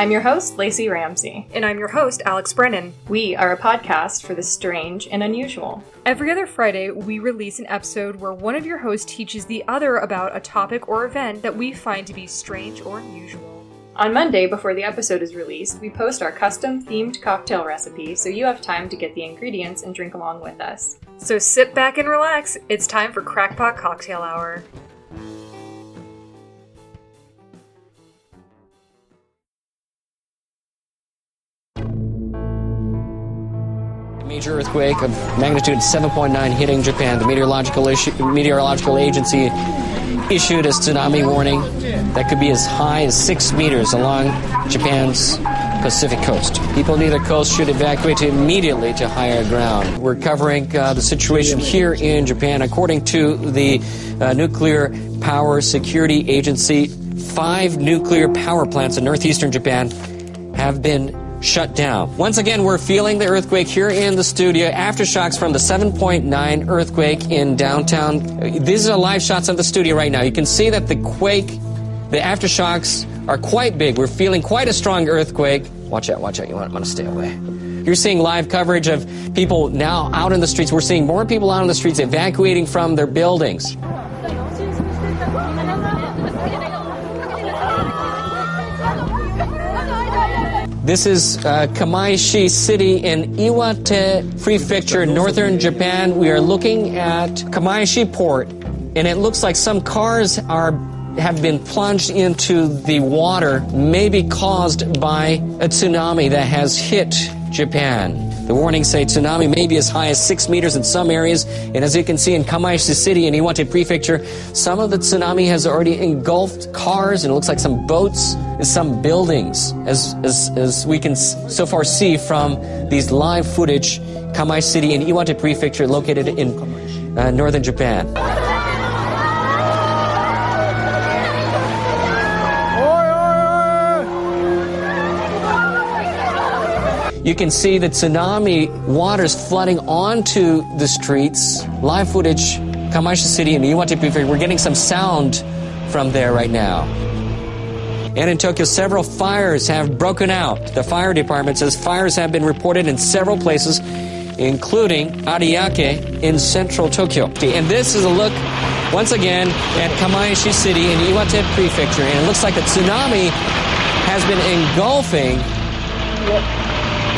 I'm your host, Lacey Ramsey. And I'm your host, Alex Brennan. We are a podcast for the strange and unusual. Every other Friday, we release an episode where one of your hosts teaches the other about a topic or event that we find to be strange or unusual. On Monday, before the episode is released, we post our custom themed cocktail recipe so you have time to get the ingredients and drink along with us. So sit back and relax. It's time for Crackpot Cocktail Hour. Major earthquake of magnitude 7.9 hitting Japan. The meteorological issue, meteorological agency issued a tsunami warning that could be as high as six meters along Japan's Pacific coast. People near the coast should evacuate immediately to higher ground. We're covering uh, the situation here in Japan. According to the uh, Nuclear Power Security Agency, five nuclear power plants in northeastern Japan have been shut down. Once again, we're feeling the earthquake here in the studio. Aftershocks from the 7.9 earthquake in downtown. These are live shots of the studio right now. You can see that the quake, the aftershocks are quite big. We're feeling quite a strong earthquake. Watch out, watch out. You want, want to stay away. You're seeing live coverage of people now out in the streets. We're seeing more people out in the streets evacuating from their buildings. This is uh, Kamaishi City in Iwate Prefecture, northern Japan. We are looking at Kamaishi Port, and it looks like some cars are have been plunged into the water, maybe caused by a tsunami that has hit Japan. The warnings say tsunami may be as high as six meters in some areas, and as you can see in Kamaishi City in Iwate Prefecture, some of the tsunami has already engulfed cars, and it looks like some boats and some buildings, as, as, as we can so far see from these live footage. Kamaishi City in Iwate Prefecture, located in uh, northern Japan. You can see the tsunami waters flooding onto the streets. Live footage, Kamaishi City in Iwate Prefecture. We're getting some sound from there right now. And in Tokyo, several fires have broken out. The fire department says fires have been reported in several places, including Ariake in central Tokyo. And this is a look, once again, at Kamaishi City in Iwate Prefecture. And it looks like a tsunami has been engulfing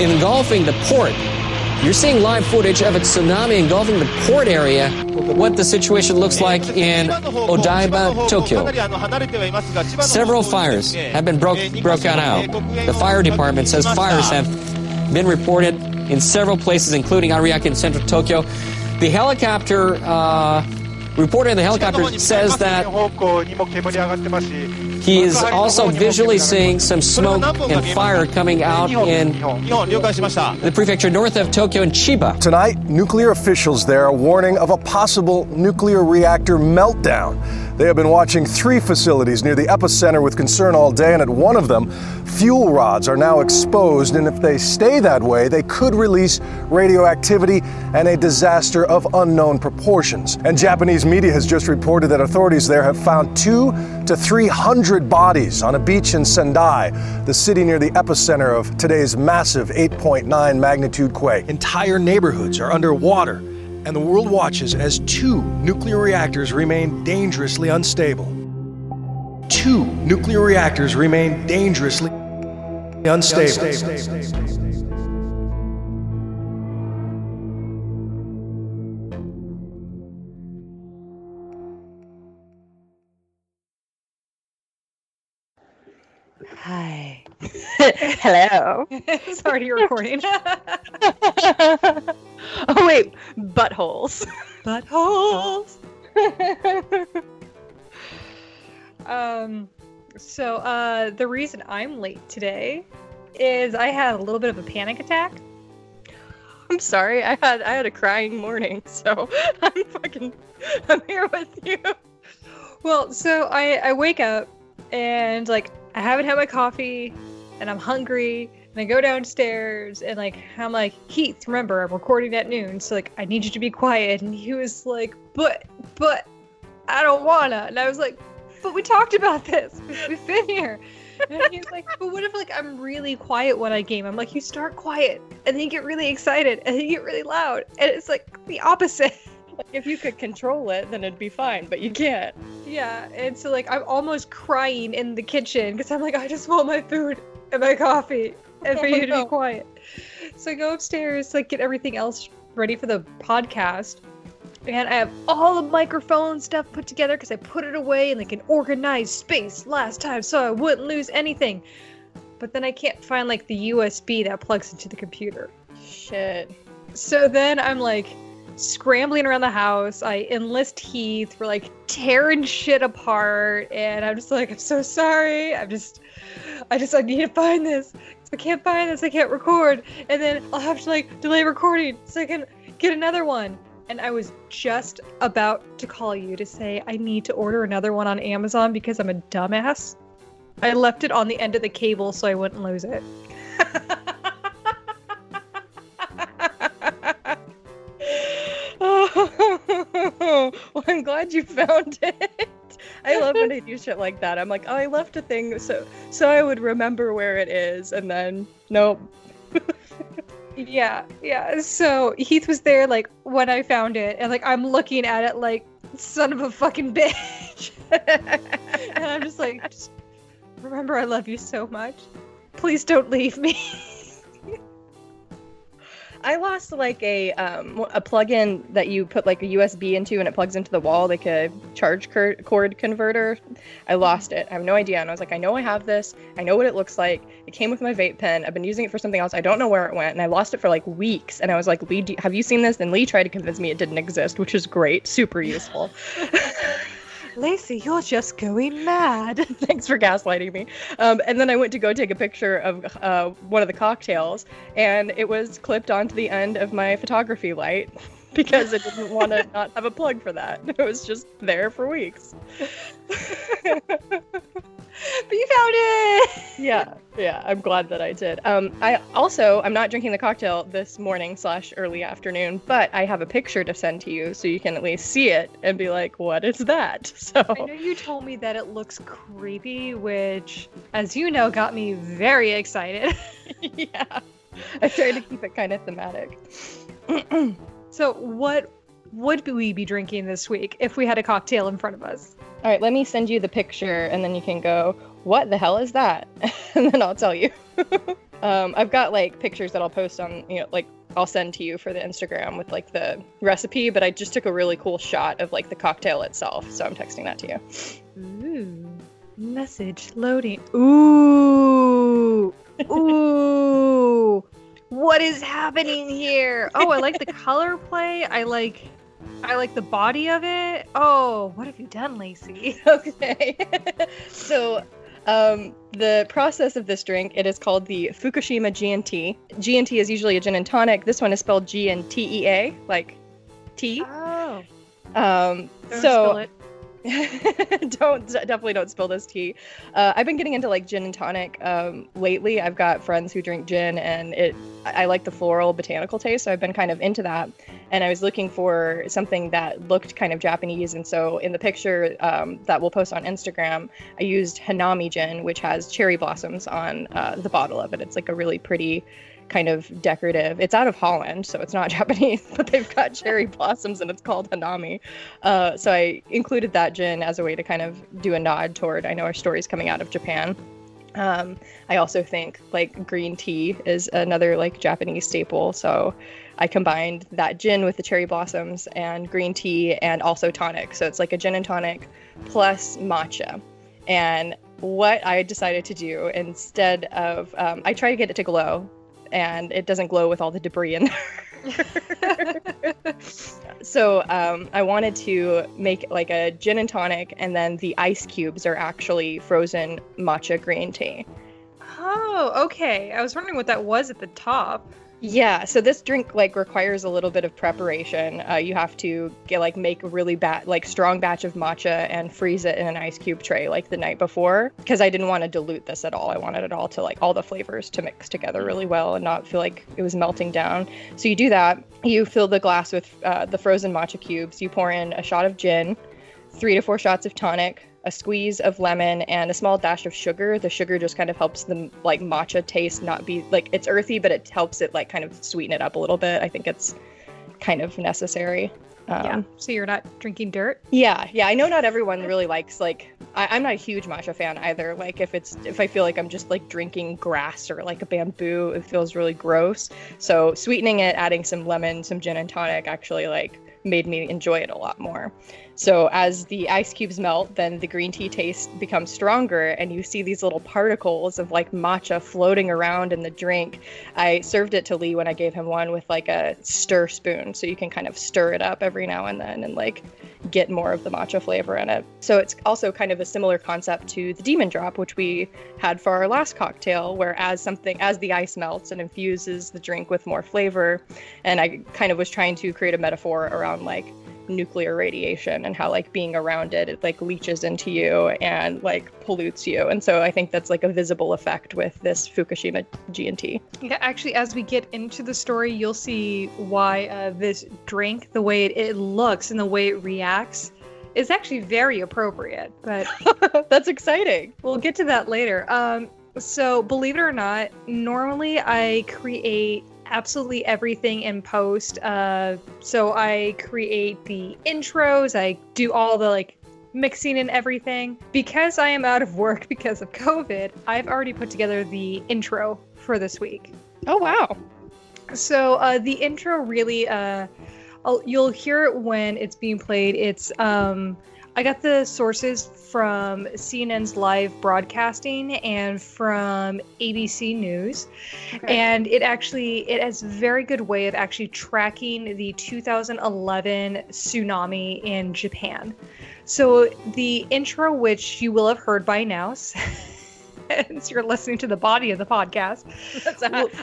engulfing the port. You're seeing live footage of a tsunami engulfing the port area. What the situation looks like in Odaiba, Tokyo. Several fires have been broke broken out. The fire department says fires have been reported in several places, including Ariake in central Tokyo. The helicopter uh, reporter in the helicopter says that he is also visually seeing some smoke and fire coming out in the prefecture north of Tokyo and Chiba. Tonight, nuclear officials there are warning of a possible nuclear reactor meltdown. They have been watching three facilities near the epicenter with concern all day, and at one of them, fuel rods are now exposed, and if they stay that way, they could release radioactivity and a disaster of unknown proportions. And Japanese media has just reported that authorities there have found two to 300 bodies on a beach in Sendai, the city near the epicenter of today's massive 8.9 magnitude quake. Entire neighborhoods are underwater and the world watches as two nuclear reactors remain dangerously unstable. Two nuclear reactors remain dangerously unstable. Hi. Hello. it's already recording. oh wait, buttholes. Buttholes. um, so uh, the reason I'm late today is I had a little bit of a panic attack. I'm sorry. I had I had a crying morning, so I'm fucking I'm here with you. Well, so I I wake up and like I haven't had my coffee and I'm hungry and I go downstairs and like I'm like Heath, remember I'm recording at noon, so like I need you to be quiet. And he was like, but but I don't wanna. And I was like, but we talked about this. We've been here. And he's like, but what if like I'm really quiet when I game? I'm like, you start quiet and then you get really excited and then you get really loud. And it's like the opposite. Like, if you could control it, then it'd be fine, but you can't. Yeah, and so like I'm almost crying in the kitchen because I'm like, I just want my food and my coffee and for Oh, you to no. be quiet. So I go upstairs to like get everything else ready for the podcast. And I have all the microphone stuff put together because I put it away in like an organized space last time so I wouldn't lose anything. But then I can't find like the USB that plugs into the computer. Shit. So then I'm like scrambling around the house. I enlist Heath. We're like tearing shit apart. And I'm just like, I'm so sorry. I'm just, I just, I need to find this. I can't find this, I can't record. And then I'll have to like delay recording so I can get another one. And I was just about to call you to say I need to order another one on Amazon because I'm a dumbass. I left it on the end of the cable so I wouldn't lose it. well, I'm glad you found it. I love when I do shit like that. I'm like, oh, I left a thing so so I would remember where it is, and then nope. Yeah, yeah. So Heath was there like when I found it, and like I'm looking at it like son of a fucking bitch, and I'm just like, just remember I love you so much. Please don't leave me. I lost like a um a plug-in that you put like a USB into and it plugs into the wall like a charge cur- cord converter. I lost it. I have no idea. And I was like, I know I have this. I know what it looks like. It came with my vape pen. I've been using it for something else. I don't know where it went, and I lost it for like weeks. And I was like, Lee, have you seen this? And Lee tried to convince me it didn't exist, which is great, super useful. Lacey, you're just going mad. Thanks for gaslighting me. Um, and then I went to go take a picture of uh, one of the cocktails, and it was clipped onto the end of my photography light because I didn't want to not have a plug for that. It was just there for weeks. but you found it. yeah, yeah. I'm glad that I did. Um, I also I'm not drinking the cocktail this morning slash early afternoon, but I have a picture to send to you so you can at least see it and be like, what is that? So I know you told me that it looks creepy, which, as you know, got me very excited. yeah, I tried to keep it kind of thematic. so, what would we be drinking this week if we had a cocktail in front of us? All right, let me send you the picture and then you can go, what the hell is that? and then I'll tell you. um, I've got like pictures that I'll post on, you know, like I'll send to you for the Instagram with like the recipe, but I just took a really cool shot of like the cocktail itself. So I'm texting that to you. Ooh. Message loading. Ooh. Ooh. What is happening here? Oh, I like the color play. I like I like the body of it. Oh, what have you done, Lacey? okay. so um, the process of this drink, it is called the Fukushima G&T. G&T is usually a gin and tonic. This one is spelled G and T E A, like tea. Oh. Um, Don't so. don't definitely don't spill this tea. Uh, I've been getting into like gin and tonic um, lately. I've got friends who drink gin, and it I like the floral botanical taste, so I've been kind of into that. And I was looking for something that looked kind of Japanese, and so in the picture um, that we'll post on Instagram, I used Hanami gin, which has cherry blossoms on uh, the bottle of it. It's like a really pretty kind of decorative. It's out of Holland, so it's not Japanese, but they've got cherry blossoms and it's called Hanami. Uh, so I included that gin as a way to kind of do a nod toward I know our stories coming out of Japan. Um, I also think like green tea is another like Japanese staple, so I combined that gin with the cherry blossoms and green tea and also tonic. So it's like a gin and tonic plus matcha. And what I decided to do instead of um, I try to get it to glow, and it doesn't glow with all the debris in there. so um, I wanted to make like a gin and tonic, and then the ice cubes are actually frozen matcha green tea. Oh, okay. I was wondering what that was at the top. Yeah, so this drink like requires a little bit of preparation. Uh, you have to get like make a really bad like strong batch of matcha and freeze it in an ice cube tray like the night before because I didn't want to dilute this at all. I wanted it all to like all the flavors to mix together really well and not feel like it was melting down. So you do that. You fill the glass with uh, the frozen matcha cubes. You pour in a shot of gin, three to four shots of tonic, a squeeze of lemon, and a small dash of sugar. The sugar just kind of helps the like matcha taste not be like it's earthy, but it helps it like kind of sweeten it up a little bit. I think it's kind of necessary. Um, yeah. So you're not drinking dirt? Yeah, yeah. I know not everyone really likes like I, am not a huge matcha fan either. Like if it's if I feel like I'm just like drinking grass or like a bamboo, it feels really gross. So sweetening it, adding some lemon, some gin and tonic actually like made me enjoy it a lot more. So as the ice cubes melt, then the green tea taste becomes stronger, and you see these little particles of like matcha floating around in the drink. I served it to Lee when I gave him one with like a stir spoon, so you can kind of stir it up every now and then and like get more of the matcha flavor in it. So it's also kind of a similar concept to the demon drop, which we had for our last cocktail, where as something as the ice melts, and infuses the drink with more flavor. And I kind of was trying to create a metaphor around like nuclear radiation and how like being around it it like leaches into you and like pollutes you. And so i think that's like a visible effect with this fukushima g&t yeah actually as we get into the story you'll see why uh, this drink the way it, it looks and the way it reacts is actually very appropriate but that's exciting. we'll get to that later. Um so believe it or not normally i create absolutely everything in post. Uh, so I create the intros, I do all the like mixing and everything. Because I am out of work because of COVID, I've already put together the intro for this week. Oh wow. So uh, the intro really uh, I'll, you'll hear it when it's being played. It's um, I got the sources from CNN's live broadcasting and from ABC News. Okay. And it actually it has a very good way of actually tracking the 2011 tsunami in Japan. So the intro which you will have heard by now since you're listening to the body of the podcast.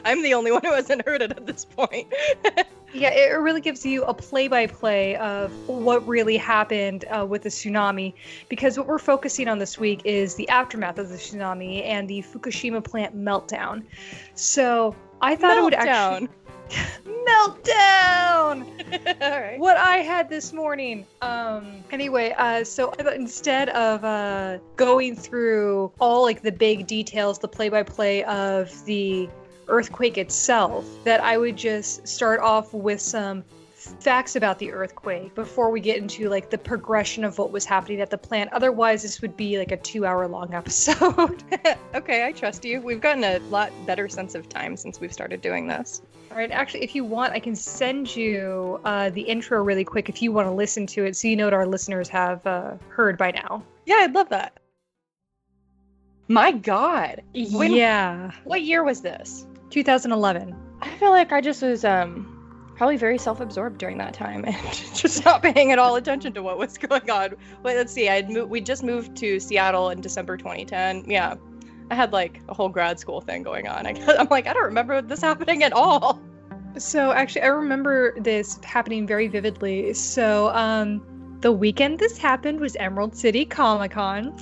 I'm the only one who hasn't heard it at this point. Yeah, it really gives you a play by play of what really happened uh, with the tsunami because what we're focusing on this week is the aftermath of the tsunami and the Fukushima plant meltdown. So I thought meltdown. it would actually. meltdown! All right. What I had this morning. Um, anyway, uh, so instead of uh, going through all like the big details, the play by play of the earthquake itself, that I would just start off with some facts about the earthquake before we get into like the progression of what was happening at the plant. Otherwise, this would be like a two hour long episode. okay, I trust you. We've gotten a lot better sense of time since we've started doing this. All right, actually, if you want, I can send you uh, the intro really quick if you want to listen to it so you know what our listeners have uh, heard by now. Yeah, I'd love that. My God. When, yeah. What year was this? 2011. I feel like I just was um probably very self-absorbed during that time and just not paying at all attention to what was going on. Wait, let's see. I'd moved. We just moved to Seattle in December 2010. Yeah, I had like a whole grad school thing going on. I, I'm like, I don't remember this happening at all. So actually, I remember this happening very vividly. So um, the weekend this happened was Emerald City Comic Con,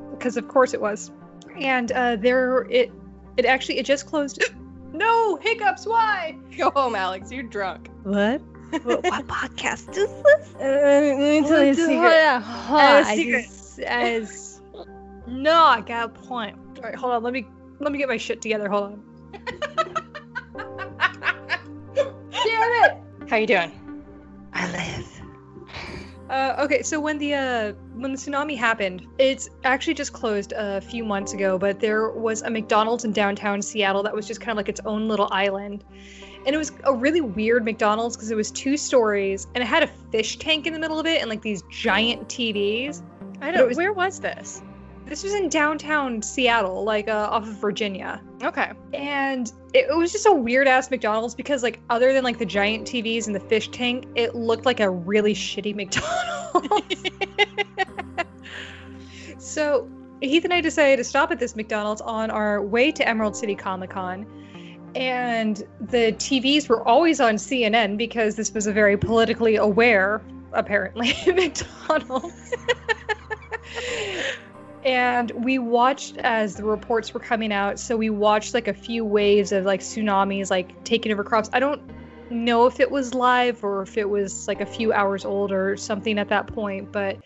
because of course it was, and uh, there it it actually it just closed. no hiccups. Why? Go home, Alex. You're drunk. What? what, what podcast is this? Uh, let me tell you a secret. Uh, a secret. Just, as no, I got a point. All right, hold on. Let me let me get my shit together. Hold on. Damn it! How you doing? I live. Uh, okay, so when the uh, when the tsunami happened, it's actually just closed a few months ago. But there was a McDonald's in downtown Seattle that was just kind of like its own little island, and it was a really weird McDonald's because it was two stories and it had a fish tank in the middle of it and like these giant TVs. I don't. Was, where was this? This was in downtown Seattle, like uh, off of Virginia. Okay. And it, it was just a weird ass McDonald's because, like, other than like the giant TVs and the fish tank, it looked like a really shitty McDonald's. so Heath and I decided to stop at this McDonald's on our way to Emerald City Comic Con. And the TVs were always on CNN because this was a very politically aware, apparently, McDonald's and we watched as the reports were coming out. So we watched like a few waves of like tsunamis like taking over crops. I don't know if it was live or if it was like a few hours old or something at that point but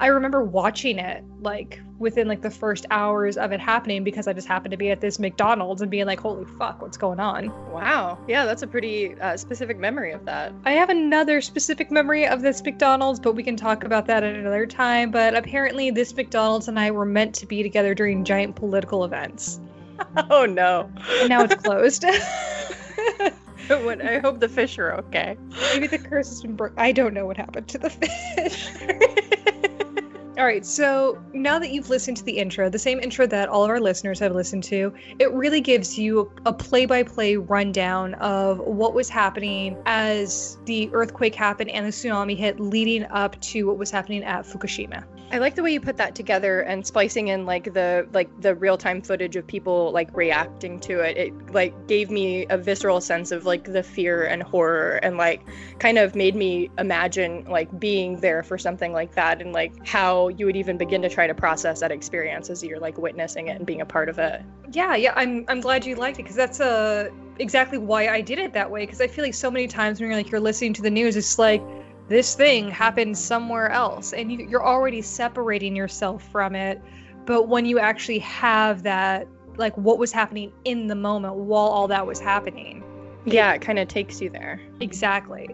I remember watching it like within like the first hours of it happening because I just happened to be at this McDonald's and being like, holy fuck, what's going on? Wow. Yeah, that's a pretty uh, specific memory of that. I have another specific memory of this McDonald's, but we can talk about that at another time. But apparently, this McDonald's and I were meant to be together during giant political events. Oh no. And now it's closed. I hope the fish are okay. Maybe the curse has been broken. I don't know what happened to the fish. All right, so now that you've listened to the intro, the same intro that all of our listeners have listened to, it really gives you a play by play rundown of what was happening as the earthquake happened and the tsunami hit leading up to what was happening at Fukushima. I like the way you put that together and splicing in like the like the real time footage of people like reacting to it. It like gave me a visceral sense of like the fear and horror and like kind of made me imagine like being there for something like that and like how you would even begin to try to process that experience as you're like witnessing it and being a part of it. Yeah, yeah, I'm I'm glad you liked it because that's uh, exactly why I did it that way. Because I feel like so many times when you're like you're listening to the news, it's like this thing happened somewhere else, and you, you're already separating yourself from it. But when you actually have that, like what was happening in the moment while all that was happening, Yeah, it kind of takes you there. exactly.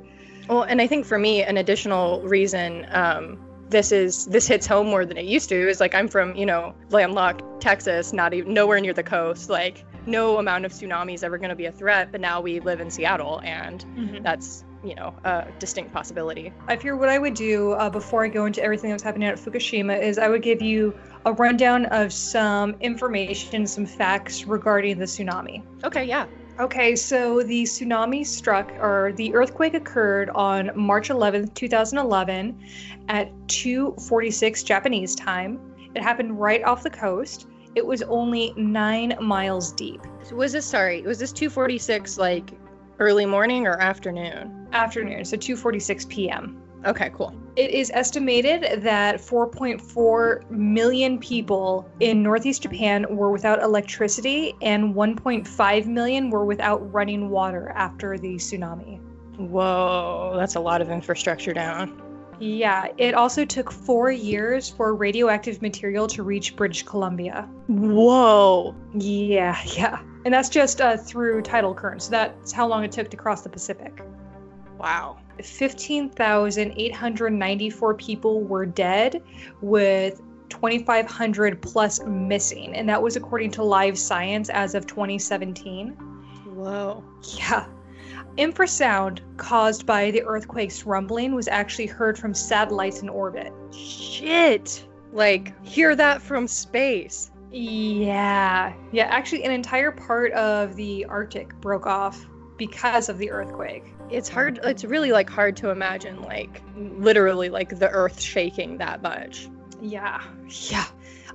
Well, and I think for me, an additional reason um, this is this hits home more than it used to is like I'm from you know landlocked Texas, not even nowhere near the coast. Like no amount of tsunami is ever going to be a threat, but now we live in Seattle, and that's you know a distinct possibility. I fear what I would do uh, before I go into everything that was happening at Fukushima is I would give you a rundown of some information, some facts regarding the tsunami. Okay, yeah. Okay, so the tsunami struck, or the earthquake occurred on March 11th, 2011, at 2:46 Japanese time. It happened right off the coast. It was only nine miles deep. So was this sorry? Was this 2:46 like early morning or afternoon? Afternoon, so 2:46 p.m. Okay, cool. It is estimated that 4.4 million people in northeast Japan were without electricity, and 1.5 million were without running water after the tsunami. Whoa, that's a lot of infrastructure down. Yeah, it also took four years for radioactive material to reach British Columbia. Whoa. Yeah, yeah. And that's just uh, through tidal currents. So that's how long it took to cross the Pacific. Wow. 15,894 people were dead, with 2,500 plus missing. And that was according to Live Science as of 2017. Whoa. Yeah. Infrasound caused by the earthquake's rumbling was actually heard from satellites in orbit. Shit. Like, hear that from space. Yeah. Yeah, actually, an entire part of the Arctic broke off because of the earthquake. It's hard, it's really like hard to imagine, like, literally, like the earth shaking that much. Yeah. Yeah.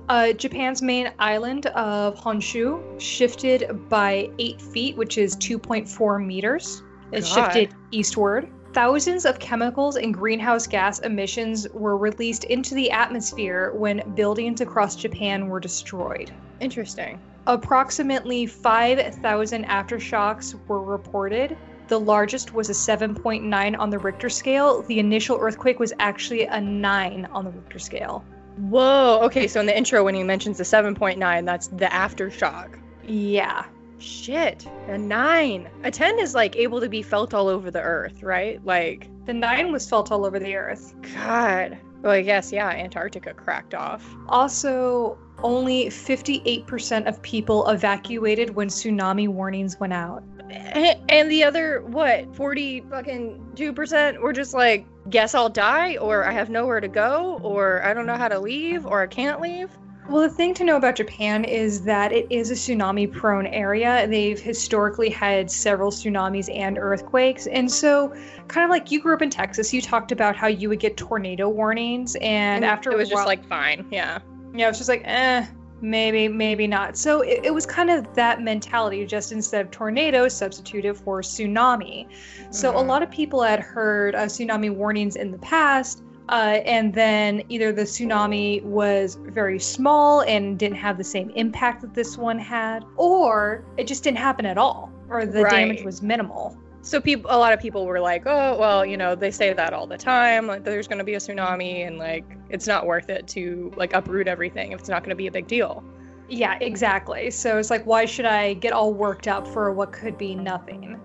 Uh, Japan's main island of Honshu shifted by 8 feet, which is 2.4 meters. It God. shifted eastward. Thousands of chemicals and greenhouse gas emissions were released into the atmosphere when buildings across Japan were destroyed. Interesting. Approximately 5,000 aftershocks were reported. The largest was a 7.9 on the Richter scale. The initial earthquake was actually a 9 on the Richter scale. Whoa. Okay, so in the intro, when he mentions the 7.9, that's the aftershock. Yeah. Shit. A 9. A 10 is like able to be felt all over the earth, right? Like, The 9 was felt all over the earth. God. Well, I guess, yeah, Antarctica cracked off. Also, only 58% of people evacuated when tsunami warnings went out. And the other, what, 40 fucking 2% were just like, guess I'll die, or I have nowhere to go, or I don't know how to leave, or I can't leave. Well, the thing to know about Japan is that it is a tsunami prone area. They've historically had several tsunamis and earthquakes. And so, kind of like you grew up in Texas, you talked about how you would get tornado warnings. And, after it was a just while- like, fine, yeah. yeah, it was just like, eh, maybe, maybe not. So it, it was kind of that mentality, just instead of tornado, substituted for tsunami. So a Mhm. lot of people had heard uh, tsunami warnings in the past. Uh, and then either the tsunami was very small and didn't have the same impact that this one had, or it just didn't happen at all, or the damage was minimal. So people, a lot of people were like, "Oh, well, you know, they say that all the time. Like, there's going to be a tsunami, and like, it's not worth it to like uproot everything if it's not going to be a big deal." Yeah, exactly. So it's like, why should I get all worked up for what could be nothing?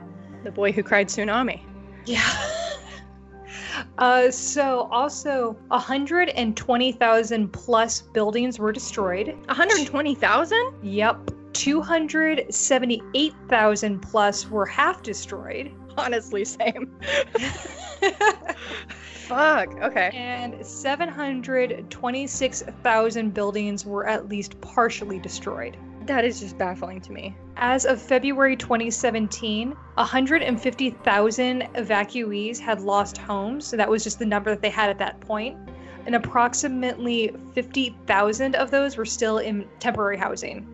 The boy who cried tsunami. Yeah. uh, so also, 120,000 plus buildings were destroyed. 120,000? Yep. 278,000 plus were half destroyed. Honestly, same. Fuck. Okay. And 726,000 buildings were at least partially destroyed. That is just baffling to me. As of February 2017, 150,000 evacuees had lost homes. So that was just the number that they had at that point. And approximately 50,000 of those were still in temporary housing.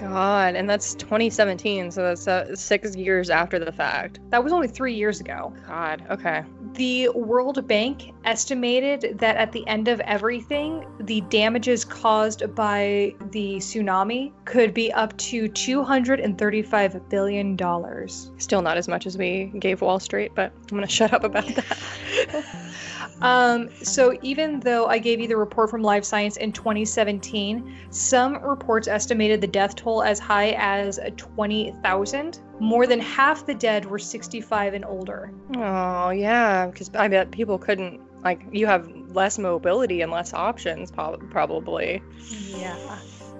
God, and that's 2017, so that's uh, six years after the fact. That was only three years ago. God, okay. The World Bank estimated that at the end of everything, the damages caused by the tsunami could be up to $235 billion. Still not as much as we gave Wall Street, but I'm going to shut up about that. Um, so even though I gave you the report from Live Science in 2017, some reports estimated the death toll as high as 20,000. More than half the dead were 65 and older. Oh, yeah, because I bet people couldn't, like, you have less mobility and less options, probably. Yeah.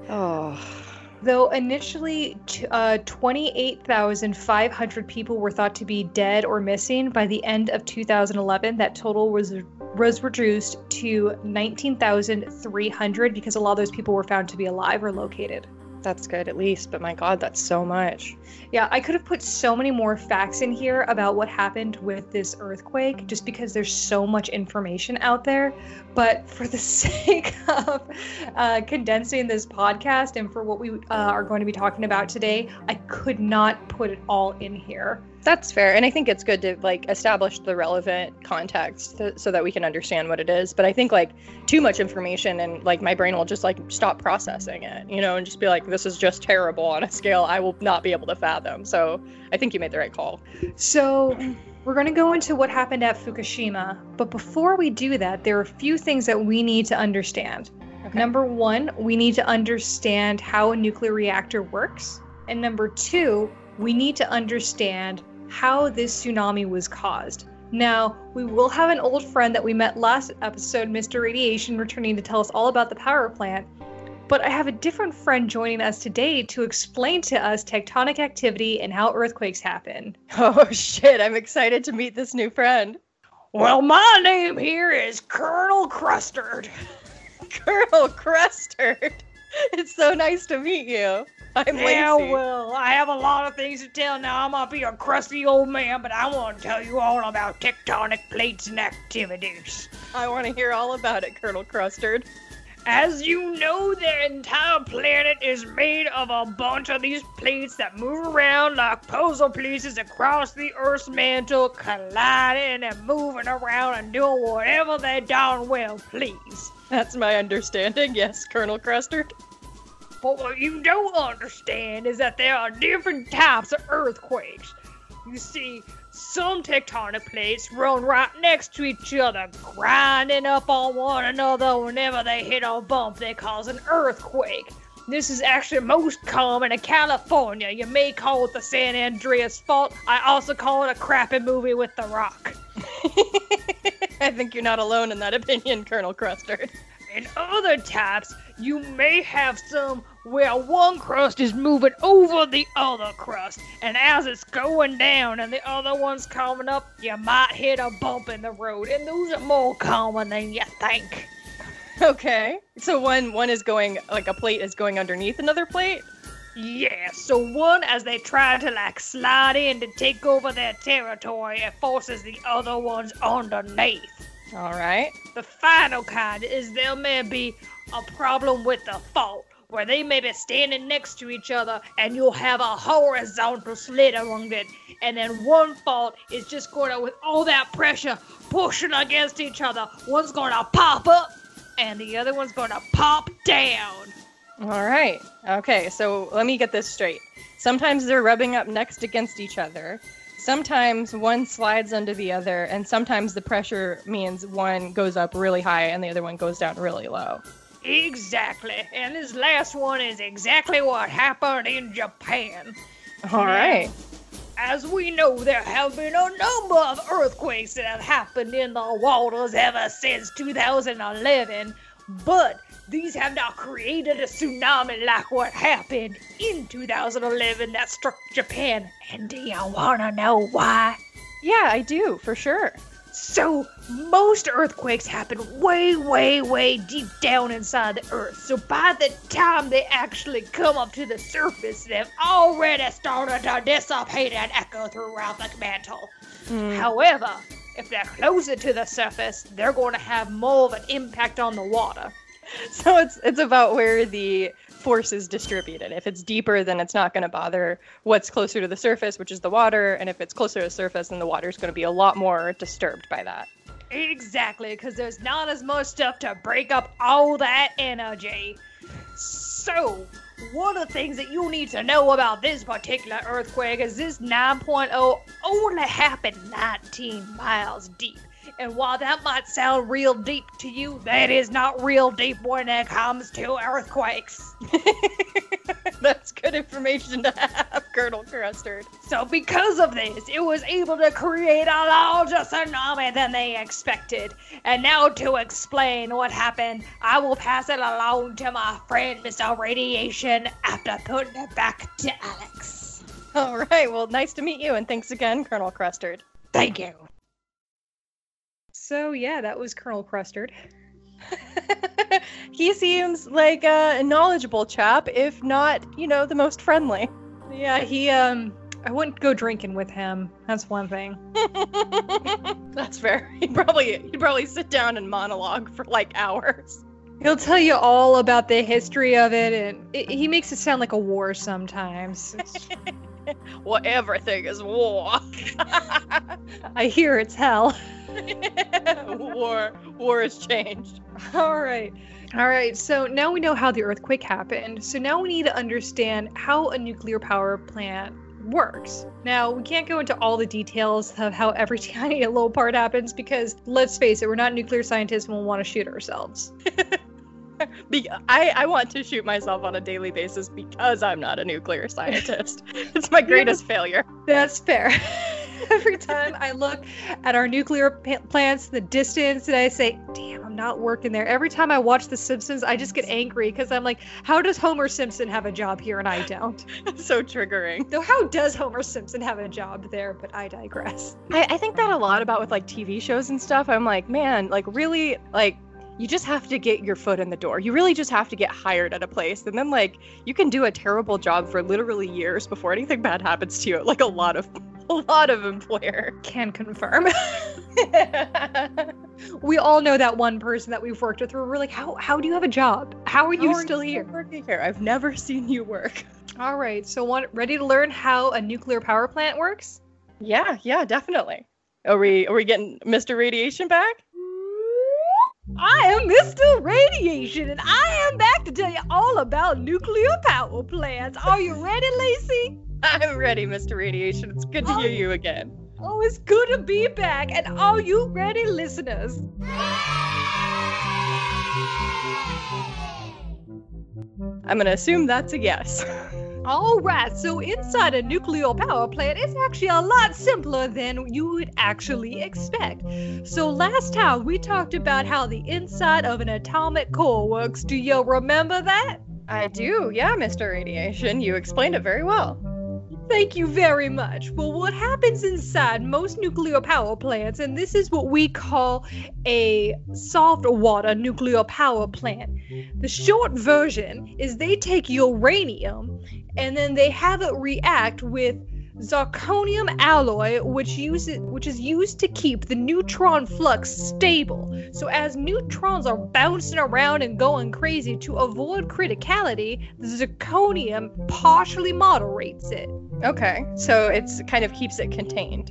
Oh. Though initially uh, 28,500 people were thought to be dead or missing, by the end of 2011, that total was was reduced to 19,300 because a lot of those people were found to be alive or located. That's good at least, but my god, that's so much. Yeah, I could have put so many more facts in here about what happened with this earthquake just because there's so much information out there. But for the sake of uh, condensing this podcast and for what we uh, are going to be talking about today, I could not put it all in here. That's fair, and I think it's good to like establish the relevant context th- so that we can understand what it is. But I think like too much information and like my brain will just like stop processing it, you know, and just be like, this is just terrible on a scale I will not be able to fathom. So I think you made the right call. So, we're going to go into what happened at Fukushima, but before we do that, there are a few things that we need to understand. Okay. Number one, we need to understand how a nuclear reactor works. And number two, we need to understand how this tsunami was caused. Now, we will have an old friend that we met last episode, Mr. Radiation, returning to tell us all about the power plant. But I have a different friend joining us today to explain to us tectonic activity and how earthquakes happen. Oh shit, I'm excited to meet this new friend. Well, my name here is Colonel Crustard. Colonel Crustard. It's so nice to meet you. I'm Yeah, Lacey. well, I have a lot of things to tell now. I might be a crusty old man, but I want to tell you all about tectonic plates and activities. I want to hear all about it, Colonel Crustard. As you know, the entire planet is made of a bunch of these plates that move around like puzzle pieces across the Earth's mantle, colliding and moving around and doing whatever they darn well please. That's my understanding. Yes, Colonel Crustard. But what you don't understand is that there are different types of earthquakes. You see, some tectonic plates run right next to each other, grinding up on one another whenever they hit a bump they cause an earthquake. This is actually most common in California. You may call it the San Andreas fault. I also call it a crappy movie with The Rock. I think you're not alone in that opinion, Colonel Crustard. In other types, you may have some where one crust is moving over the other crust, and as it's going down and the other one's coming up, you might hit a bump in the road, and those are more common than you think. Okay. So one one is going like a plate is going underneath another plate. Yeah, so one, as they try to like slide in to take over their territory, it forces the other ones underneath. All right. The final kind is there may be a problem with the fault, where they may be standing next to each other and you'll have a horizontal slit along it, and then one fault is just gonna, with all that pressure pushing against each other, one's gonna pop up and the other one's gonna pop down. All right. Okay. So let me get this straight. Sometimes they're rubbing up next against each other. Sometimes one slides under the other, and sometimes the pressure means one goes up really high and the other one goes down really low. Exactly. And this last one is exactly what happened in Japan. All right. As we know, there have been a number of earthquakes that have happened in the waters ever since 2011, but these have now created a tsunami like what happened in 2011 that struck Japan. And do you wanna know why? Yeah, I do, for sure. So, most earthquakes happen way, way, way deep down inside the earth. So, by the time they actually come up to the surface, they've already started to dissipate and echo throughout the mantle. Hmm. However, if they're closer to the surface, they're going to have more of an impact on the water. So it's it's about where the force is distributed. If it's deeper, then it's not going to bother what's closer to the surface, which is the water, and if it's closer to the surface, then the water is going to be a lot more disturbed by that. Exactly, because there's not as much stuff to break up all that energy. So, one of the things that you need to know about this particular earthquake is this 9.0 only happened 19 miles deep. And while that might sound real deep to you, that is not real deep when it comes to earthquakes. That's good information to have, Colonel Crustard. So, because of this, it was able to create a larger tsunami than they expected. And now, to explain what happened, I will pass it along to my friend, Mr. Radiation, after putting it back to Alex. All right, well, nice to meet you, and thanks again, Colonel Crustard. Thank you. So yeah, that was Colonel Crustard. he seems like a knowledgeable chap, if not, you know, the most friendly. Yeah, he um I wouldn't go drinking with him. That's one thing. That's fair. He'd probably he'd probably sit down and monologue for like hours. He'll tell you all about the history of it and it, he makes it sound like a war sometimes. Well, everything is war. I hear it's hell. war war has changed. All right. All right. So now we know how the earthquake happened. So now we need to understand how a nuclear power plant works. Now, we can't go into all the details of how every tiny little part happens because let's face it, we're not nuclear scientists and we'll want to shoot ourselves. Be- I, I want to shoot myself on a daily basis because I'm not a nuclear scientist. it's my greatest failure. That's fair. every time I look at our nuclear pa- plants, the distance, and I say, damn, I'm not working there. Every time I watch The Simpsons, I just get angry because I'm like, how does Homer Simpson have a job here and I don't? so triggering. Though, how does Homer Simpson have a job there? But I digress. I, I think that a lot about with like TV shows and stuff. I'm like, man, like really, like you just have to get your foot in the door. You really just have to get hired at a place, and then like you can do a terrible job for literally years before anything bad happens to you. Like a lot of, a lot of employer. Can confirm. we all know that one person that we've worked with where we're like, how, how do you have a job? How are you How are still here? Working here. I've never seen you work. All right. So, want, ready to learn how a nuclear power plant works? Yeah, yeah, definitely. Are we are we getting Mr. Radiation back? I am Mr. Radiation, and I am back to tell you all about nuclear power plants. Are you ready, Lacey? I'm ready, Mr. Radiation. It's good to hear you again. Oh, it's good to be back. And are you ready, listeners? I'm gonna assume that's a yes. All right, so inside a nuclear power plant, it's actually a lot simpler than you would actually expect. So, last time we talked about how the inside of an atomic core works. Do you remember that? I do, yeah, Mr. Radiation. You explained it very well. Thank you very much. Well, what happens inside most nuclear power plants, and this is what we call a soft water nuclear power plant. The short version is they take uranium and then they have it react with zirconium alloy which uses which is used to keep the neutron flux stable. So as neutrons are bouncing around and going crazy to avoid criticality, the zirconium partially moderates it. Okay, so it's kind of keeps it contained.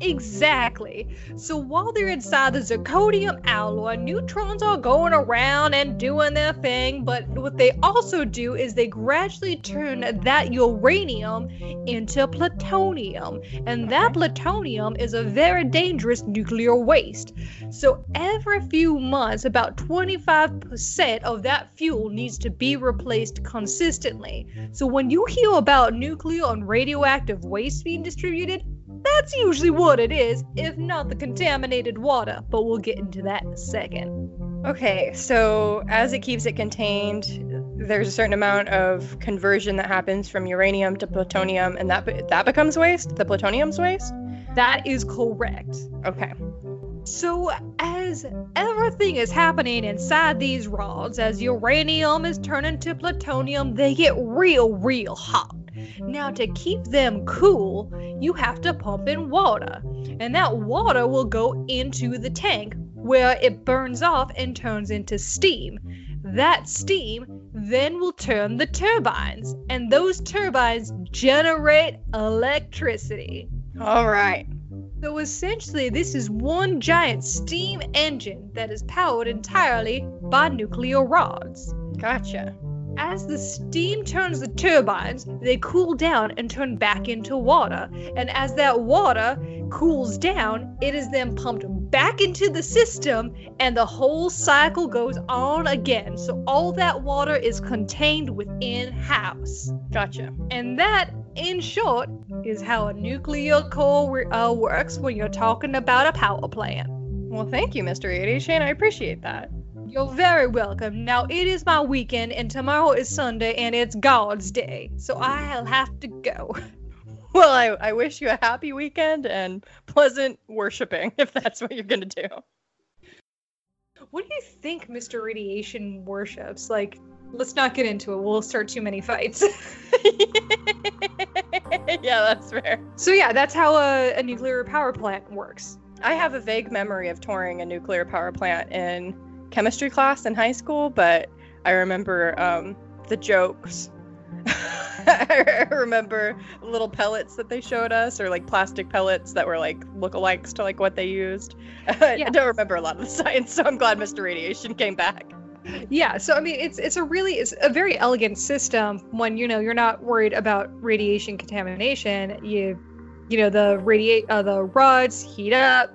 Exactly. So while they're inside the zirconium alloy, neutrons are going around and doing their thing, but what they also do is they gradually turn that uranium into plutonium. And that plutonium is a very dangerous nuclear waste. So every few months, about 25% of that fuel needs to be replaced consistently. So when you hear about nuclear and radioactive waste being distributed, that's usually what it is, if not the contaminated water, but we'll get into that in a second. Okay, so as it keeps it contained, there's a certain amount of conversion that happens from uranium to plutonium, and that be- that becomes waste. The plutonium's waste. That is correct. Okay. So, as everything is happening inside these rods, as uranium is turning to plutonium, they get real, real hot. Now, to keep them cool, you have to pump in water, and that water will go into the tank where it burns off and turns into steam. That steam then will turn the turbines, and those turbines generate electricity. All right. So essentially, this is one giant steam engine that is powered entirely by nuclear rods. Gotcha. As the steam turns the turbines, they cool down and turn back into water. And as that water cools down, it is then pumped back into the system, and the whole cycle goes on again. So all that water is contained within house. Gotcha. And that, in short, is how a nuclear core uh, works when you're talking about a power plant. Well, thank you, Mr. Radiation. I appreciate that. You're very welcome. Now, it is my weekend, and tomorrow is Sunday, and it's God's Day, so I'll have to go. Well, I, I wish you a happy weekend and pleasant worshiping if that's what you're going to do. What do you think Mr. Radiation worships? Like, let's not get into it. We'll start too many fights. yeah, that's fair. so, yeah, that's how a, a nuclear power plant works. I have a vague memory of touring a nuclear power plant in chemistry class in high school, but I remember um, the jokes. I remember little pellets that they showed us, or like plastic pellets that were like lookalikes to like what they used. I don't remember a lot of the science, so I'm glad Mr. Radiation came back. Yeah, so I mean, it's it's a really it's a very elegant system when you know you're not worried about radiation contamination. You, you know, the radiate uh, the rods heat up.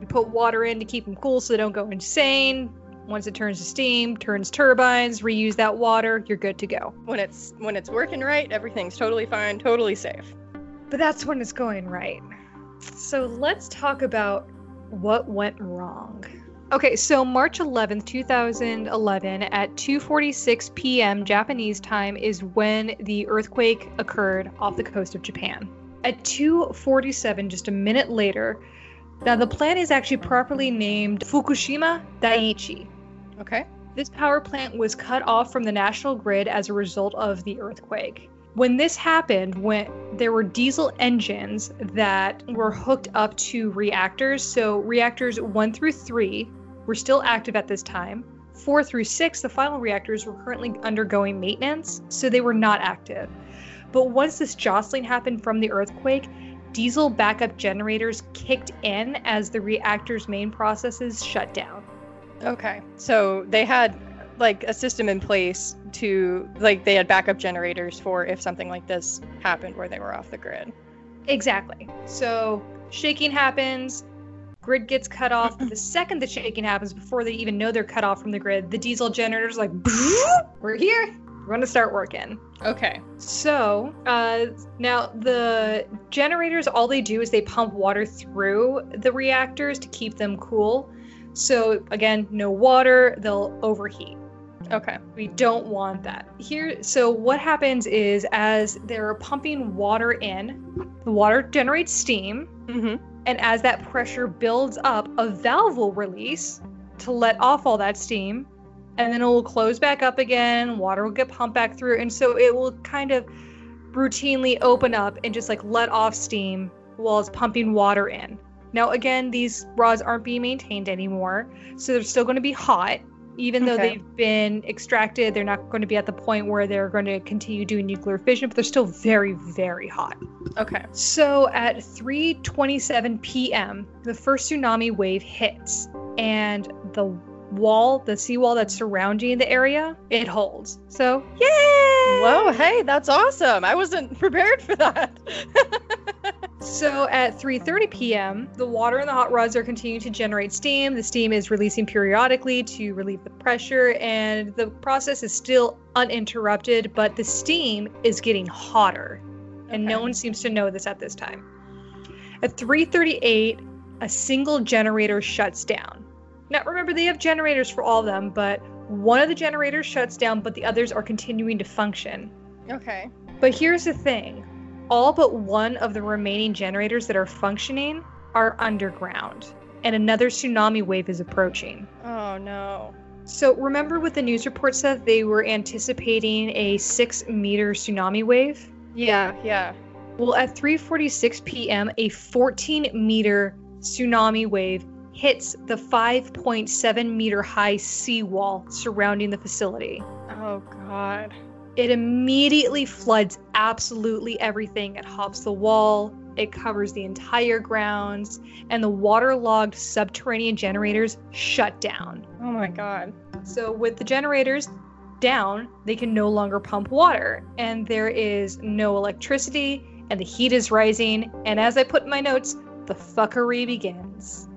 You put water in to keep them cool so they don't go insane. Once it turns to steam, turns turbines, reuse that water, you're good to go. When it's when it's working right, everything's totally fine, totally safe. But that's when it's going right. So let's talk about what went wrong. Okay, so March 11th, 2011 at 2:46 p.m. Japanese time is when the earthquake occurred off the coast of Japan. At 2:47 just a minute later, now the plant is actually properly named Fukushima Daiichi. Okay. This power plant was cut off from the national grid as a result of the earthquake. When this happened, when there were diesel engines that were hooked up to reactors, so reactors 1 through 3 were still active at this time. 4 through 6, the final reactors were currently undergoing maintenance, so they were not active. But once this jostling happened from the earthquake, diesel backup generators kicked in as the reactor's main processes shut down. Okay. So they had like a system in place to like they had backup generators for if something like this happened where they were off the grid. Exactly. So shaking happens, grid gets cut off. The second the shaking happens, before they even know they're cut off from the grid, the diesel generators like, we're here. We're gonna start working. Okay. So uh, now the generators, all they do is they pump water through the reactors to keep them cool. So again, no water, they'll overheat. Okay. We don't want that. Here, so what happens is as they're pumping water in, the water generates steam, Mhm. and as that pressure builds up, a valve will release to let off all that steam, and then it will close back up again, water will get pumped back through, and so it will kind of routinely open up and just like let off steam while it's pumping water in. Now, again, these rods aren't being maintained anymore, so they're still going to be hot Even though Okay. they've been extracted, they're not going to be at the point where they're going to continue doing nuclear fission, but they're still very, very hot. Okay. So at 3:27 p.m., the first tsunami wave hits, and the wall, the seawall that's surrounding the area, it holds. So yay! Whoa, hey, that's awesome. I wasn't prepared for that. So at 3:30 p.m., the water in the hot rods are continuing to generate steam. The steam is releasing periodically to relieve the pressure, and the process is still uninterrupted. But the steam is getting hotter, and no one seems to know this at this time. At 3:38, a single generator shuts down. Now remember, they have generators for all of them, but one of the generators shuts down, but the others are continuing to function. okay. But here's the thing all but one of the remaining generators that are functioning are underground, and another tsunami wave is approaching. Oh no. So, remember what the news report said? They were anticipating a six meter tsunami wave? Yeah, yeah. Well, at 3:46 p.m., a 14 meter tsunami wave hits the 5.7 meter high seawall surrounding the facility. Oh god. It immediately floods absolutely everything. It hops the wall, it covers the entire grounds, and the waterlogged subterranean generators shut down. Oh my god. So, with the generators down, they can no longer pump water, and there is no electricity, and the heat is rising. And as I put in my notes, the fuckery begins.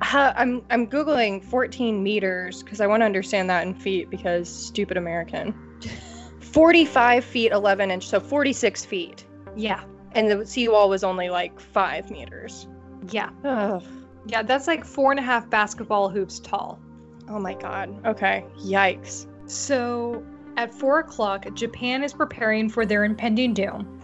Uh, I'm I'm googling 14 meters because I want to understand that in feet because stupid American. 45 feet 11 inch, so 46 feet, Yeah, and the seawall was only like five meters. yeah, Ugh. yeah. That's like four and a half basketball hoops tall. Oh my god. Okay. Yikes. So, at 4 o'clock, Japan is preparing for their impending doom.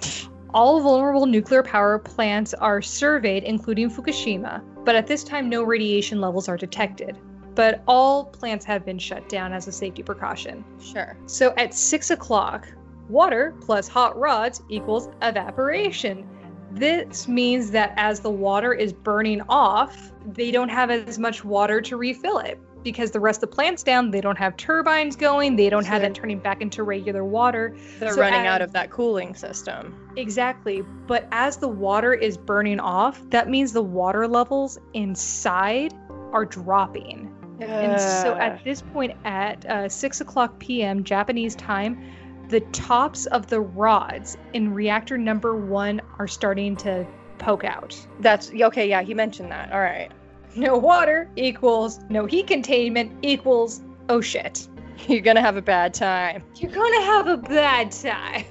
All vulnerable nuclear power plants are surveyed, including Fukushima, but at this time, no radiation levels are detected. But all plants have been shut down as a safety precaution. Sure. So, at 6 o'clock, water plus hot rods equals evaporation. This means that as the water is burning off, they don't have as much water to refill it because the rest of the plant's down. They don't have turbines going. They don't So have that turning back into regular water. They're So running as- out of that cooling system. Exactly. But as the water is burning off, that means the water levels inside are dropping. And so at this point, at uh, 6 o'clock p.m. Japanese time, the tops of the rods in reactor number one are starting to poke out. that's okay. Yeah, he mentioned that. All right. No water equals no heat containment equals oh shit. You're gonna have a bad time. You're gonna have a bad time.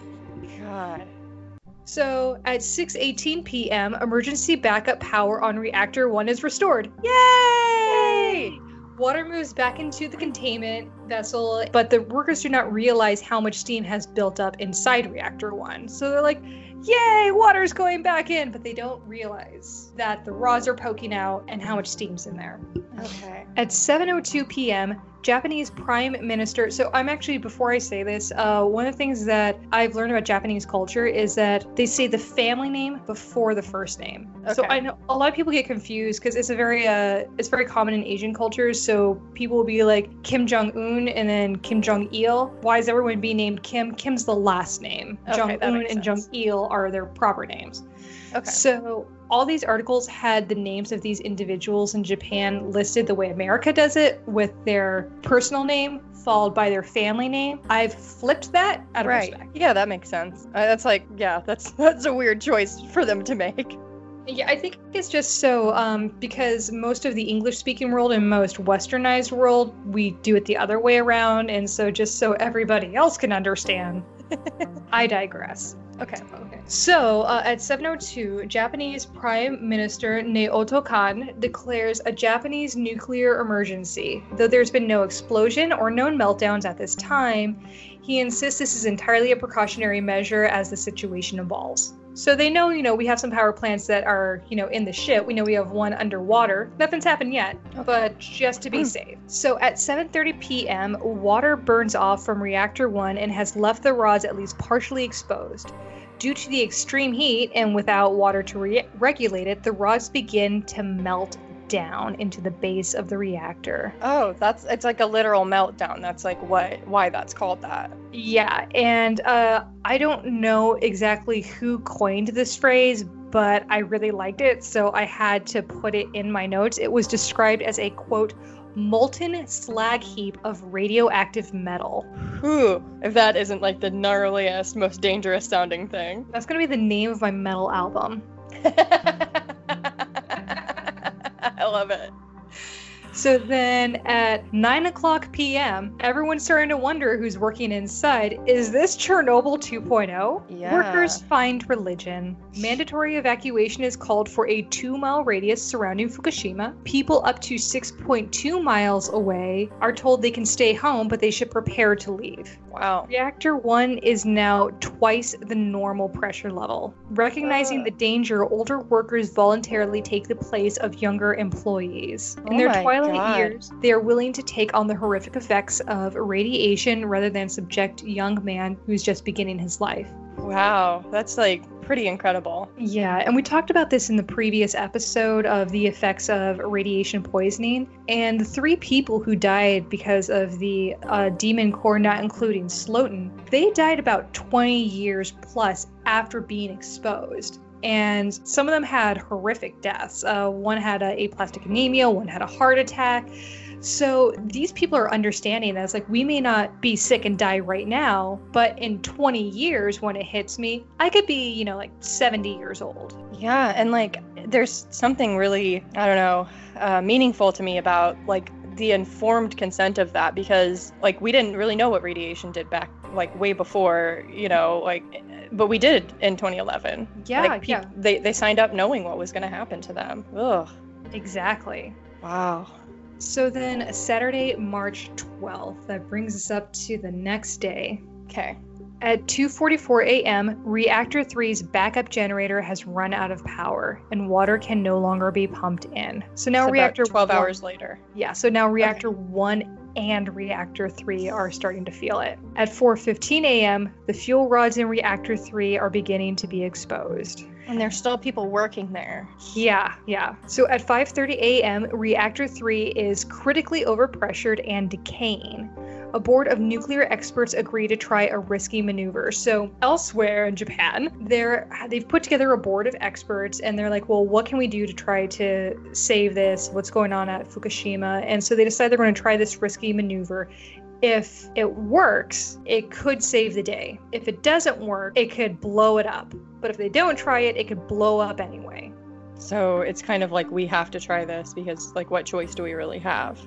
God. So at 6:18 p.m., emergency backup power on reactor 1 is restored. Yay! Water moves back into the containment vessel, but the workers do not realize how much steam has built up inside reactor 1. So they're like, "Yay, water's going back in," but they don't realize that the rods are poking out and how much steam's in there. Okay. At 7:02 p.m., Japanese Prime Minister. So I'm actually before I say this, uh, one of the things that I've learned about Japanese culture is that they say the family name before the first name. Okay. So I know a lot of people get confused because it's a very uh, it's very common in Asian cultures. So people will be like Kim Jong Un and then Kim Jong Il. Why is everyone being named Kim? Kim's the last name. Okay, Jong Un and Jong. Il are their proper names. Okay. So all these articles had the names of these individuals in Japan listed the way America does it, with their personal name followed by their family name. I've flipped that out of right. respect. Yeah, that makes sense. Uh, that's like, yeah, that's that's a weird choice for them to make. Yeah, I think it's just so um, because most of the English-speaking world and most Westernized world, we do it the other way around, and so just so everybody else can understand, I digress. Okay. Okay. So, uh, at 7:02, Japanese Prime Minister Naoto Kan declares a Japanese nuclear emergency. Though there's been no explosion or known meltdowns at this time, he insists this is entirely a precautionary measure as the situation evolves. So they know, you know, we have some power plants that are, you know, in the ship. We know we have one underwater. Nothing's happened yet, but just to be hmm. safe. So at 7:30 p.m., water burns off from reactor 1 and has left the rods at least partially exposed. Due to the extreme heat and without water to re- regulate it, the rods begin to melt down into the base of the reactor. Oh, that's it's like a literal meltdown. That's like what why that's called that. Yeah, and uh, I don't know exactly who coined this phrase, but I really liked it, so I had to put it in my notes. It was described as a quote, molten slag heap of radioactive metal. Whew, if that isn't like the gnarliest, most dangerous sounding thing. That's gonna be the name of my metal album. I love it. So then at 9 o'clock p.m., everyone's starting to wonder who's working inside. Is this Chernobyl 2.0? Yeah. Workers find religion. Mandatory evacuation is called for a two mile radius surrounding Fukushima. People up to 6.2 miles away are told they can stay home, but they should prepare to leave. Wow. Reactor 1 is now twice the normal pressure level. Recognizing Uh. the danger, older workers voluntarily take the place of younger employees. In Oh their twilight God. years, they are willing to take on the horrific effects of radiation rather than subject young man who's just beginning his life. Wow. That's like pretty incredible. Yeah, and we talked about this in the previous episode of the effects of radiation poisoning. And the three people who died because of the uh, demon core, not including Slotin, they died about 20 years plus after being exposed. And some of them had horrific deaths. Uh, one had a aplastic anemia, one had a heart attack. So these people are understanding that it's like we may not be sick and die right now, but in 20 years when it hits me, I could be, you know, like 70 years old. Yeah, and like there's something really, I don't know, uh, meaningful to me about like the informed consent of that because like we didn't really know what radiation did back like way before, you know, like but we did in 2011. Yeah, like, peop- yeah. They they signed up knowing what was going to happen to them. Ugh. Exactly. Wow. So then Saturday, March 12th, that brings us up to the next day. Okay. At 2:44 a.m., reactor 3's backup generator has run out of power and water can no longer be pumped in. So now It's reactor 12 one- hours later. Yeah, so now reactor 1 and reactor 3 are starting to feel it. At 4:15 a.m., the fuel rods in reactor 3 are beginning to be exposed. And there's still people working there. Yeah, yeah. So at 5:30 a.m., reactor 3 is critically overpressured and decaying. A board of nuclear experts agree to try a risky maneuver. So elsewhere in Japan, they're they've put together a board of experts and they're like, "Well, what can we do to try to save this? What's going on at Fukushima?" And so they decide they're going to try this risky maneuver. If it works, it could save the day. If it doesn't work, it could blow it up. But if they don't try it, it could blow up anyway. So it's kind of like we have to try this because like what choice do we really have?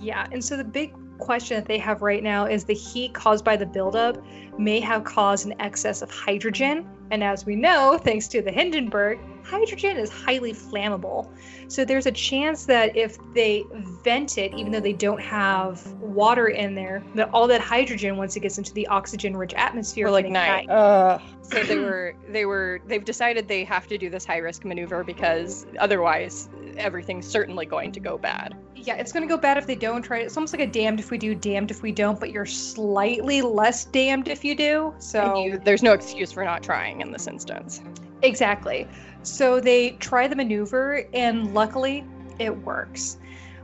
Yeah, and so the big question that they have right now is the heat caused by the buildup may have caused an excess of hydrogen. And as we know, thanks to the Hindenburg, hydrogen is highly flammable. So there's a chance that if they vent it, even though they don't have water in there, that all that hydrogen, once it gets into the oxygen-rich atmosphere, Or like can ignite. Ugh. So they were they were they've decided they have to do this high risk maneuver because otherwise everything's certainly going to go bad. Yeah, it's gonna go bad if they don't try it. It's almost like a damned if we do, damned if we don't, but you're slightly less damned if you do. So you, there's no excuse for not trying in this instance. Exactly. So they try the maneuver, and luckily, it works.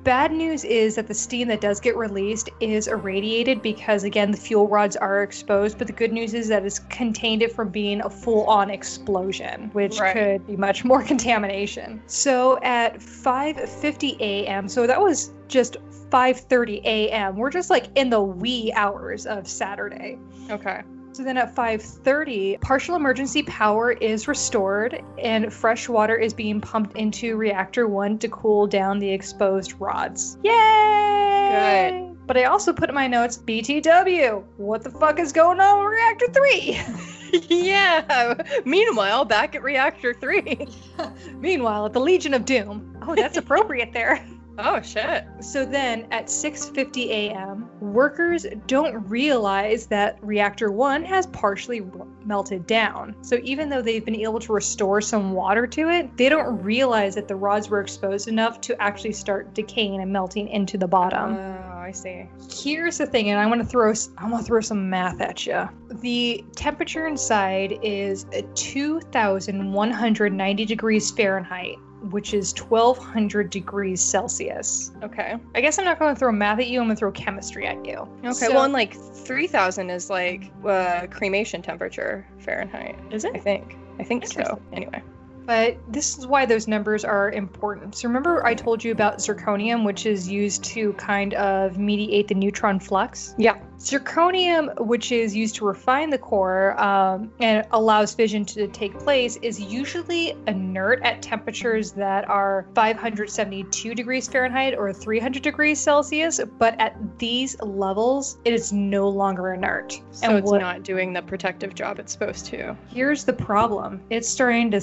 Bad news is that the steam that does get released is irradiated because, again, the fuel rods are exposed. But the good news is that it's contained it from being a full on explosion, which Right. could be much more contamination. So at 5:50 a.m., so that was just 5:30 a.m. We're just like in the wee hours of Saturday. Okay. So then at 5:30, partial emergency power is restored and fresh water is being pumped into reactor 1 to cool down the exposed rods. Yay! Good. But I also put in my notes BTW. What the fuck is going on with reactor 3? yeah. Meanwhile, back at reactor 3. Meanwhile, at the Legion of Doom. Oh, that's appropriate there. Oh shit. So then at 6:50 a.m., workers don't realize that reactor 1 has partially melted down. So even though they've been able to restore some water to it, they don't realize that the rods were exposed enough to actually start decaying and melting into the bottom. Oh, I see. Here's the thing, and I want to throw I want to throw some math at you. The temperature inside is 2,190 degrees Fahrenheit. Which is 1200 degrees Celsius. Okay. I guess I'm not going to throw math at you, I'm going to throw chemistry at you. Okay. So- well, and like 3000 is like uh, cremation temperature Fahrenheit. Is it? I think. I think so. Anyway. But this is why those numbers are important. So remember I told you about zirconium, which is used to kind of mediate the neutron flux? Yeah. Zirconium, which is used to refine the core um, and allows fission to take place, is usually inert at temperatures that are 572 degrees Fahrenheit or 300 degrees Celsius. But at these levels, it is no longer inert. So And it's what- not doing the protective job it's supposed to. Here's the problem it's starting to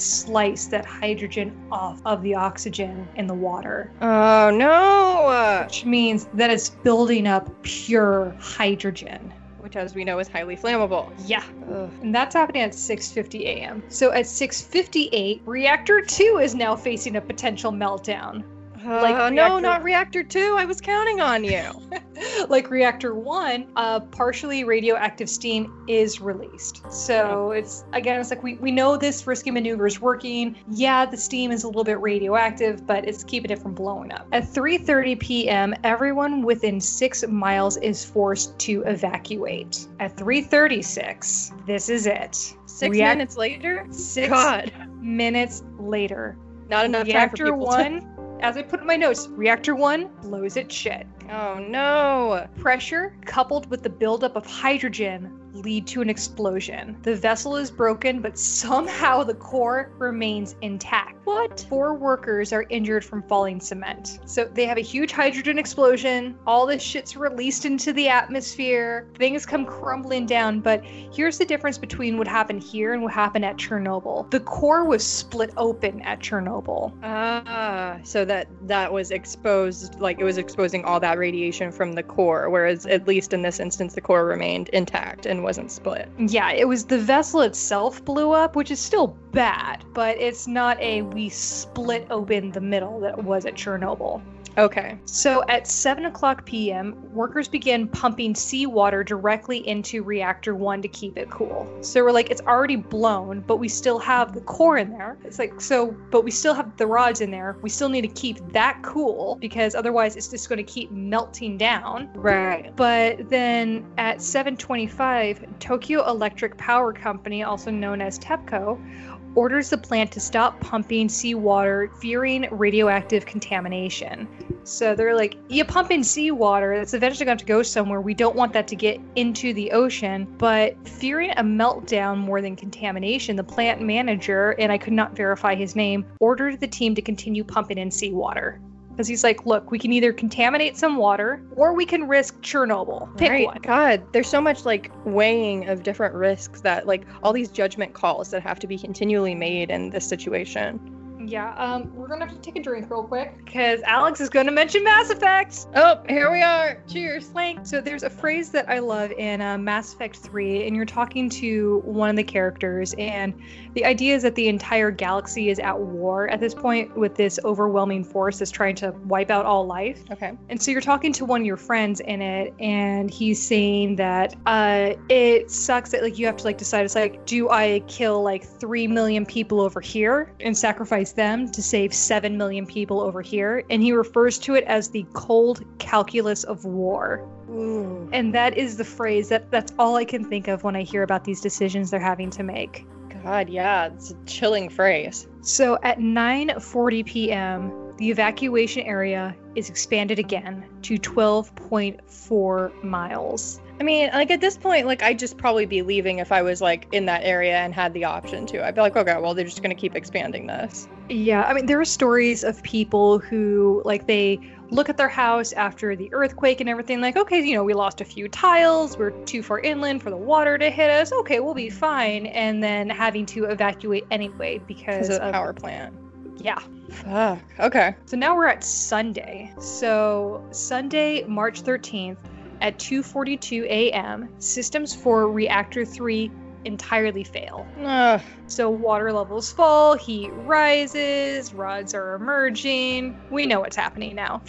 that hydrogen off of the oxygen in the water, Oh no! which means that it's building up pure hydrogen. Which, as we know, is highly flammable. Yeah. Ugh. And that's happening at 6:50 a.m. So at 6:58, reactor 2 is now facing a potential meltdown. Like Uh, no, not reactor two. I was counting on you. like reactor 1, uh, partially radioactive steam is released. So it's again it's like we, we know this risky maneuver is working. Yeah, the steam is a little bit radioactive, but it's keeping it from blowing up. At 3:30 p.m., everyone within 6 miles is forced to evacuate. At 3:36, this is it. Six React- minutes later. 6 God, minutes later. not enough time for reactor people 1 as I put in my notes, reactor 1 blows its shit. Oh no! Pressure coupled with the buildup of hydrogen lead to an explosion. The vessel is broken, but somehow the core remains intact. What? Four workers are injured from falling cement. So they have a huge hydrogen explosion. All this shit's released into the atmosphere. Things come crumbling down. But here's the difference between what happened here and what happened at Chernobyl. The core was split open at Chernobyl. Ah, so that that was exposed, like it was exposing all that radiation from the core, whereas at least in this instance, the core remained intact and wasn't split. Yeah, it was the vessel itself blew up, which is still bad, but it's not a we split open the middle that was at Chernobyl. Okay. So at 7 o'clock p.m., workers began pumping seawater directly into reactor 1 to keep it cool. So we're like, it's already blown, but we still have the core in there. It's like, so, but we still have the rods in there. We still need to keep that cool because otherwise it's just going to keep melting down. Right. But then at 7:25, Tokyo Electric Power Company, also known as TEPCO, orders the plant to stop pumping seawater, fearing radioactive contamination. So they're like, "You pump in seawater, that's eventually going to go somewhere. We don't want that to get into the ocean." But fearing a meltdown more than contamination, the plant manager, and I could not verify his name, ordered the team to continue pumping in seawater. Because he's like, look, we can either contaminate some water or we can risk Chernobyl. Pick right. one. God, there's so much like weighing of different risks that like all these judgment calls that have to be continually made in this situation. Yeah, um, we're gonna have to take a drink real quick because Alex is gonna mention Mass Effect. Oh, here we are. Cheers. Like, so there's a phrase that I love in uh, Mass Effect 3, and you're talking to one of the characters, and the idea is that the entire galaxy is at war at this point with this overwhelming force that's trying to wipe out all life. Okay. And so you're talking to one of your friends in it, and he's saying that uh, it sucks that like you have to like decide. It's like, do I kill like three million people over here and sacrifice them to save seven million people over here? And he refers to it as the cold calculus of war. Ooh. And that is the phrase that that's all I can think of when I hear about these decisions they're having to make. God, yeah, it's a chilling phrase. So at 9:40 p.m., the evacuation area is expanded again to 12.4 miles. I mean, like at this point, like I'd just probably be leaving if I was like in that area and had the option to. I'd be like, okay, well, they're just gonna keep expanding this. Yeah, I mean there are stories of people who like they look at their house after the earthquake and everything like, okay, you know, we lost a few tiles, we're too far inland for the water to hit us. Okay, we'll be fine and then having to evacuate anyway because of the power plant. yeah. Fuck. Okay. So now we're at Sunday. So Sunday, March 13th at 2:42 a.m., systems for reactor 3 entirely fail. Ugh. So water levels fall, heat rises, rods are emerging. We know what's happening now.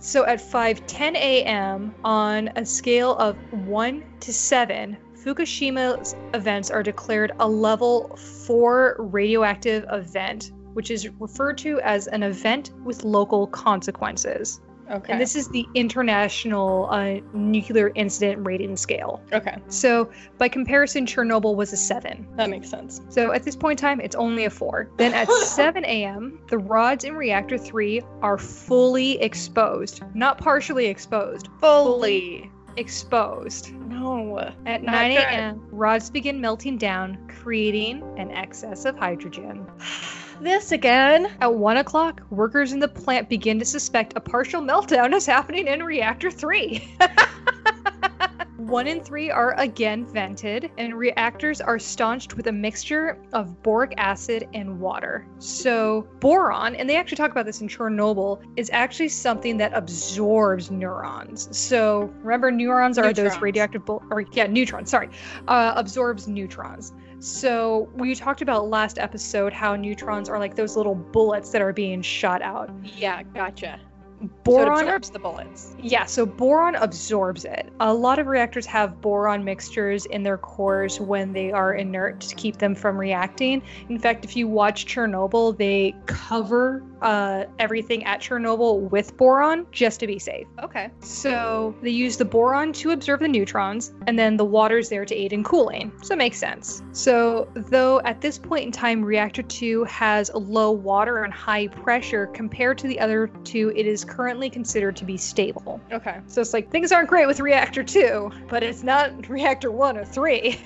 So at 5:10 a.m. on a scale of 1 to 7, Fukushima's events are declared a level 4 radioactive event which is referred to as an event with local consequences. Okay. And this is the International uh, Nuclear Incident Rating Scale. okay. So, by comparison, Chernobyl was a 7. That makes sense. So, at this point in time, it's only a 4. Then at 7 a.m., the rods in reactor 3 are fully exposed, not partially exposed, Fully. exposed. No. At Not 9 a.m., rods begin melting down, creating an excess of hydrogen. This again. At 1 o'clock, workers in the plant begin to suspect a partial meltdown is happening in reactor 3. 1 and 3 are again vented, and reactors are staunched with a mixture of boric acid and water. So, boron, and they actually talk about this in Chernobyl, is actually something that absorbs neurons. So, remember, neurons are those radioactive, bu- or yeah, neutrons, sorry, uh, absorbs neutrons. So, we talked about last episode how neutrons are like those little bullets that are being shot out. Yeah, gotcha. So Boron absorbs the bullets. yeah, so boron absorbs it. A lot of reactors have boron mixtures in their cores when they are inert to keep them from reacting. In fact, if you watch Chernobyl, they cover uh, everything at Chernobyl with boron just to be safe. Okay. So they use the boron to absorb the neutrons, and then the water's there to aid in cooling. So it makes sense. So, though at this point in time, reactor 2 has low water and high pressure compared to the other two, it is currently considered to be stable. Okay. So it's like things aren't great with reactor 2, but it's not reactor 1 or 3.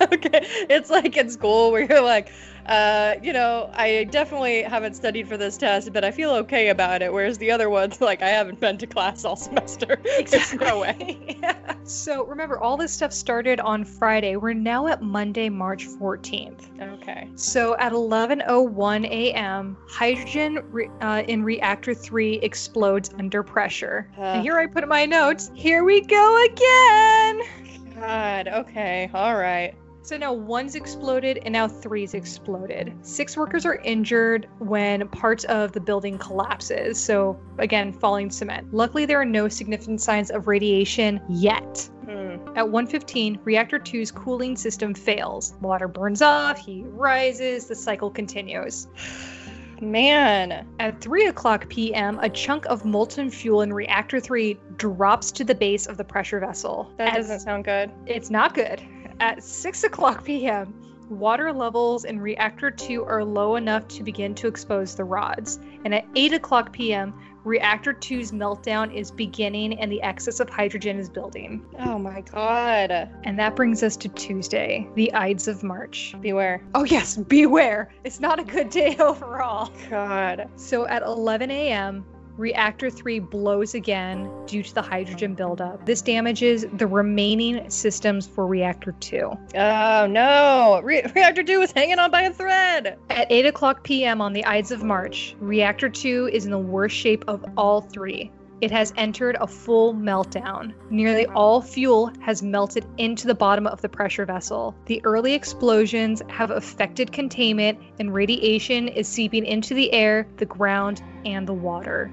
okay. It's like in school where you're like, uh, you know, I definitely haven't studied for this test, but I feel okay about it. Whereas the other ones, like, I haven't been to class all semester. There's no way. So remember, all this stuff started on Friday. We're now at Monday, March 14th. Okay. So at 11:01 a.m., hydrogen re- uh, in reactor 3 explodes under pressure. Uh. and here I put in my notes. Here we go again. God. Okay. All right. So now one's exploded and now three's exploded. Six workers are injured when parts of the building collapses. So again, falling cement. Luckily, there are no significant signs of radiation yet. Hmm. At 115, reactor 2's cooling system fails. Water burns off, heat rises, the cycle continues. Man. At 3 o'clock p.m., a chunk of molten fuel in reactor 3 drops to the base of the pressure vessel. That At doesn't sound good. it's not good. At 6 o'clock p.m., water levels in reactor 2 are low enough to begin to expose the rods. And at 8 o'clock p.m., reactor 2's meltdown is beginning and the excess of hydrogen is building. Oh my god. And that brings us to Tuesday, the Ides of March. Beware. Oh, yes, beware. It's not a good day overall. God. So at 11 a.m., reactor 3 blows again due to the hydrogen buildup. This damages the remaining systems for reactor 2. Oh no. Re- reactor 2 is hanging on by a thread. At 8 o'clock p.m. on the Ides of March, reactor 2 is in the worst shape of all three. It has entered a full meltdown. Nearly all fuel has melted into the bottom of the pressure vessel. The early explosions have affected containment, and radiation is seeping into the air, the ground, and the water.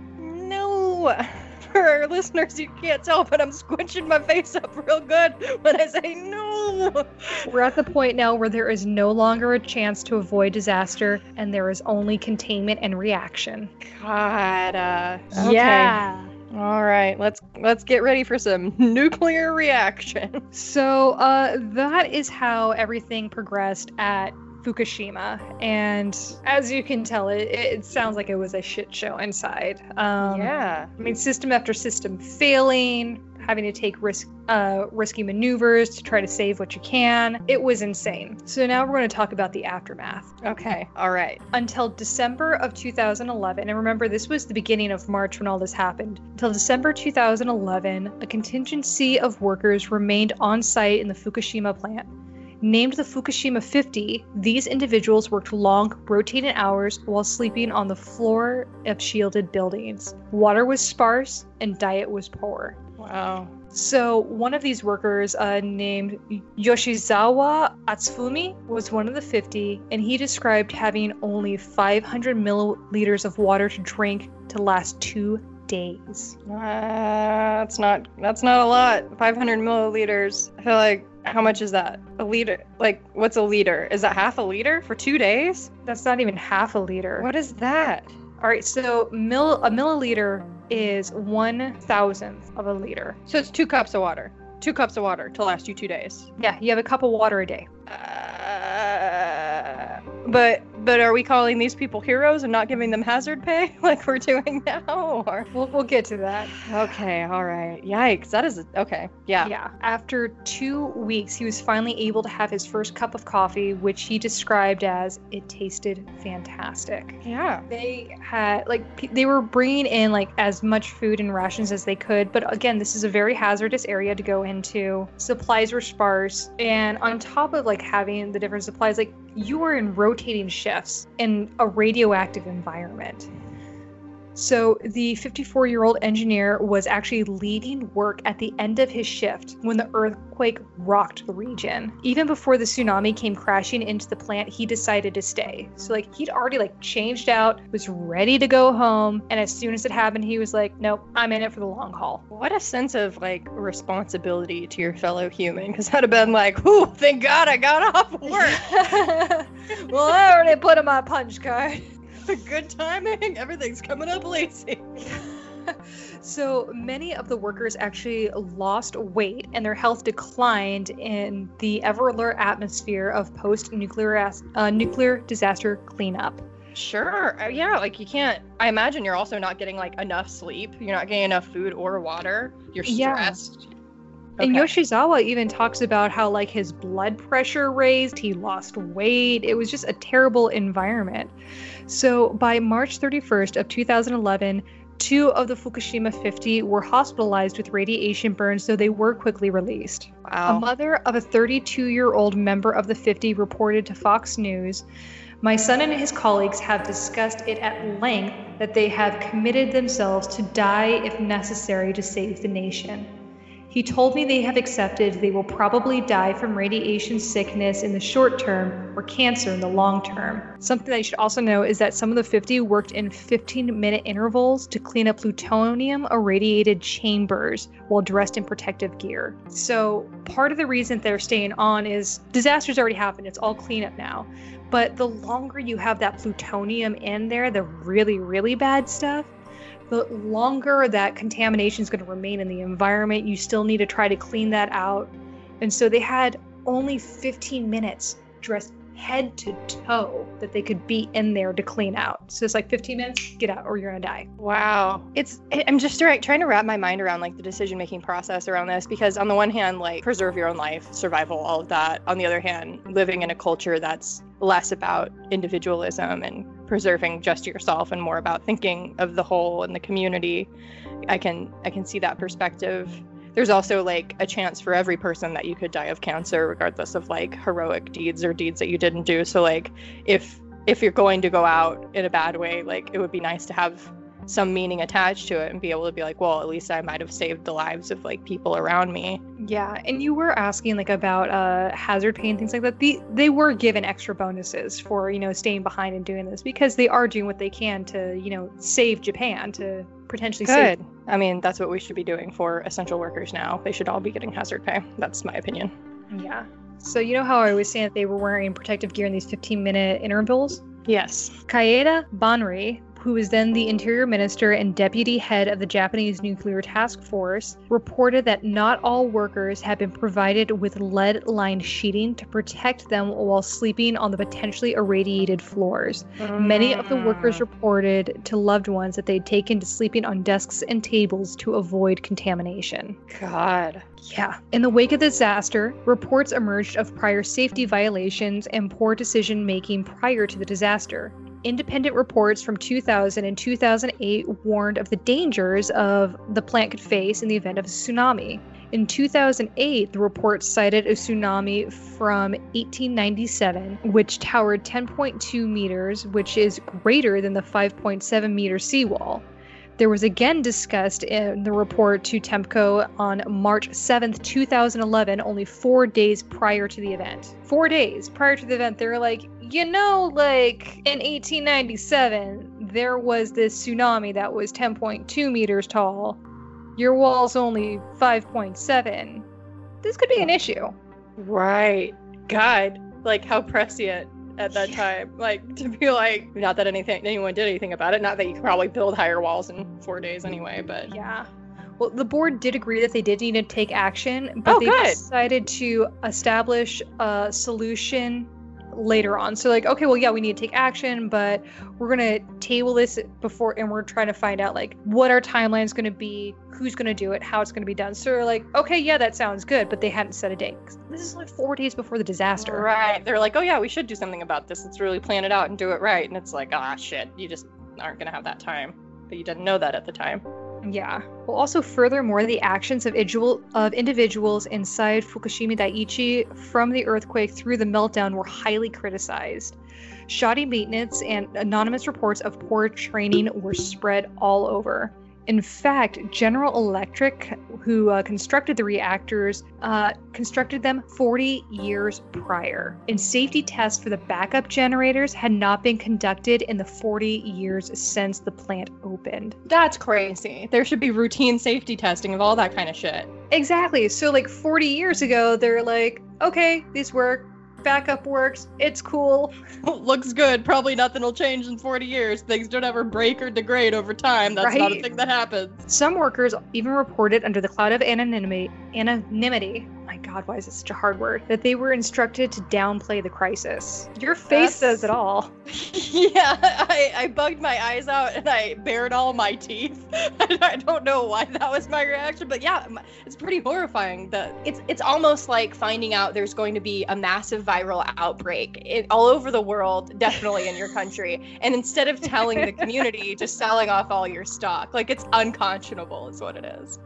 For our listeners, you can't tell, but I'm squinching my face up real good when I say no. We're at the point now where there is no longer a chance to avoid disaster, and there is only containment and reaction. God. Uh, okay. Yeah. All right. Let's let's get ready for some nuclear reaction. So uh, that is how everything progressed at Fukushima, and as you can tell, it, it sounds like it was a shit show inside. Um, yeah. I mean, system after system failing, having to take risk, uh, risky maneuvers to try to save what you can. It was insane. So now we're going to talk about the aftermath. Okay. All right. Until December of 2011, and remember this was the beginning of March when all this happened. Until December 2011, a contingency of workers remained on site in the Fukushima plant. Named the Fukushima 50, these individuals worked long, rotating hours while sleeping on the floor of shielded buildings. Water was sparse and diet was poor. Wow. So, one of these workers, uh, named Yoshizawa Atsufumi, was one of the 50, and he described having only 500 milliliters of water to drink to last two days. Uh, that's not that's not a lot. 500 milliliters. I feel like How much is that? A liter? Like, what's a liter? Is that half a liter for two days? That's not even half a liter. What is that? All right, so mill a milliliter is one thousandth of a liter. So it's two cups of water. Two cups of water to last you two days. Yeah, you have a cup of water a day. Uh, but but are we calling these people heroes and not giving them hazard pay like we're doing now? Or We'll we'll get to that. okay, all right. Yikes, that is okay. Yeah. Yeah. After two weeks, he was finally able to have his first cup of coffee, which he described as it tasted fantastic. Yeah. They had like they were bringing in like as much food and rations as they could, but again, this is a very hazardous area to go into. Supplies were sparse, and on top of like having the different supplies, like you were in rotating shifts in a radioactive environment. So, the 54 year old engineer was actually leading work at the end of his shift when the earthquake rocked the region. Even before the tsunami came crashing into the plant, he decided to stay. So, like, he'd already like changed out, was ready to go home, and as soon as it happened, he was like, "Nope, I'm in it for the long haul." What a sense of like responsibility to your fellow human, because I'd have been like, "Whew, thank God I got off work. well, I already put in my punch card. The good timing. Everything's coming up lazy." So many of the workers actually lost weight and their health declined in the ever alert atmosphere of post nuclear as- uh, nuclear disaster cleanup. Sure. Uh, yeah, like you can't. I imagine you're also not getting like enough sleep. You're not getting enough food or water. You're Yeah. Stressed. And Yoshizawa even talks about how like his blood pressure raised, he lost weight. It was just a terrible environment. So by March 31st of 2011, two of the Fukushima 50 were hospitalized with radiation burns, so they were quickly released. Wow. A mother of a 32 year old member of the 50 reported to Fox News My son and his colleagues have discussed it at length that they have committed themselves to die if necessary to save the nation. He told me they have accepted they will probably die from radiation sickness in the short term or cancer in the long term. Something that you should also know is that some of the 50 worked in 15 minute intervals to clean up plutonium irradiated chambers while dressed in protective gear. So, part of the reason they're staying on is disasters already happened, it's all cleanup now. But the longer you have that plutonium in there, the really, really bad stuff, the longer that contamination is going to remain in the environment. You still need to try to clean that out. And so they had only 15 minutes dressed head to toe that they could be in there to clean out. So it's like 15 minutes, get out or you're going to die. Wow. It's I- I'm just try- trying to wrap my mind around like the decision making process around this because on the one hand like preserve your own life, survival, all of that. On the other hand, living in a culture that's less about individualism and preserving just yourself and more about thinking of the whole and the community. I can I can see that perspective. There's also like a chance for every person that you could die of cancer regardless of like heroic deeds or deeds that you didn't do. So like if if you're going to go out in a bad way, like it would be nice to have some meaning attached to it and be able to be like, well, at least I might have saved the lives of like people around me. Yeah, and you were asking like about uh hazard pay and things like that. The, they were given extra bonuses for, you know, staying behind and doing this because they are doing what they can to, you know, save Japan to potentially save Good. I mean, that's what we should be doing for essential workers now. They should all be getting hazard pay. That's my opinion. Yeah. So you know how I was saying that they were wearing protective gear in these 15 minute intervals? Yes. Kaeda Banri, who was then the interior minister and deputy head of the Japanese Nuclear Task Force, reported that not all workers had been provided with lead lined sheeting to protect them while sleeping on the potentially irradiated floors. Many of the workers mm. reported to loved ones that they'd taken to sleeping on desks and tables to avoid contamination. God. Yeah. In the wake of the disaster, reports emerged of prior safety violations and poor decision making prior to the disaster. Independent reports from 2000 and 2008 warned of the dangers of the plant could face in the event of a tsunami. In 2008, the report cited a tsunami from 1897, which towered 10.2 meters, which is greater than the 5.7 meter seawall. There was again discussed in the report to TEPCO on March 7th, 2011, only four days prior to the event. Four days prior to the event, they were like, you know, like in 1897, there was this tsunami that was 10.2 meters tall. Your wall's only 5.7. This could be an issue. Right. God, like how prescient at that time. Like to be like, not that anything anyone did anything about it. Not that you could probably build higher walls in four days anyway. But Yeah. Well, the board did agree that they did need to take action, but Oh, they good. decided to establish a solution later on. So, like, okay, well, yeah, we need to take action, but we're gonna table this before, and we're trying to find out like what our timeline is gonna be, who's gonna do it, how it's gonna be done. So, we're like, okay, yeah, that sounds good, but they hadn't set a date. This is like four days before the disaster. right, they're like, oh yeah, we should do something about this. Let's really plan it out and do it right. And it's like, ah, shit, you just aren't gonna have that time. But you didn't know that at the time. Yeah. Well, also, furthermore, the actions of, individual, of individuals inside Fukushima Daiichi from the earthquake through the meltdown were highly criticized. Shoddy maintenance and anonymous reports of poor training were spread all over. In fact, General Electric, who uh, constructed the reactors, uh, constructed them 40 years prior. And safety tests for the backup generators had not been conducted in the 40 years since the plant opened. That's crazy. There should be routine safety testing of all that kind of shit. Exactly. So like 40 years ago, they're like, okay, these work, backup works, it's cool. Looks good. Probably nothing will change in 40 years. Things don't ever break or degrade over time. That's not a thing that happens. Some workers even reported under the cloud of anonymity, anonymity. God, why is it such a hard word? That they were instructed to downplay the crisis. Your face That's- says it all. yeah, I, I bugged my eyes out and I bared all my teeth. I don't know why that was my reaction, but yeah, it's pretty horrifying. That it's it's almost like finding out there's going to be a massive viral outbreak it, all over the world, definitely in your country, and instead of telling the community, just selling off all your stock, like it's unconscionable, is what it is.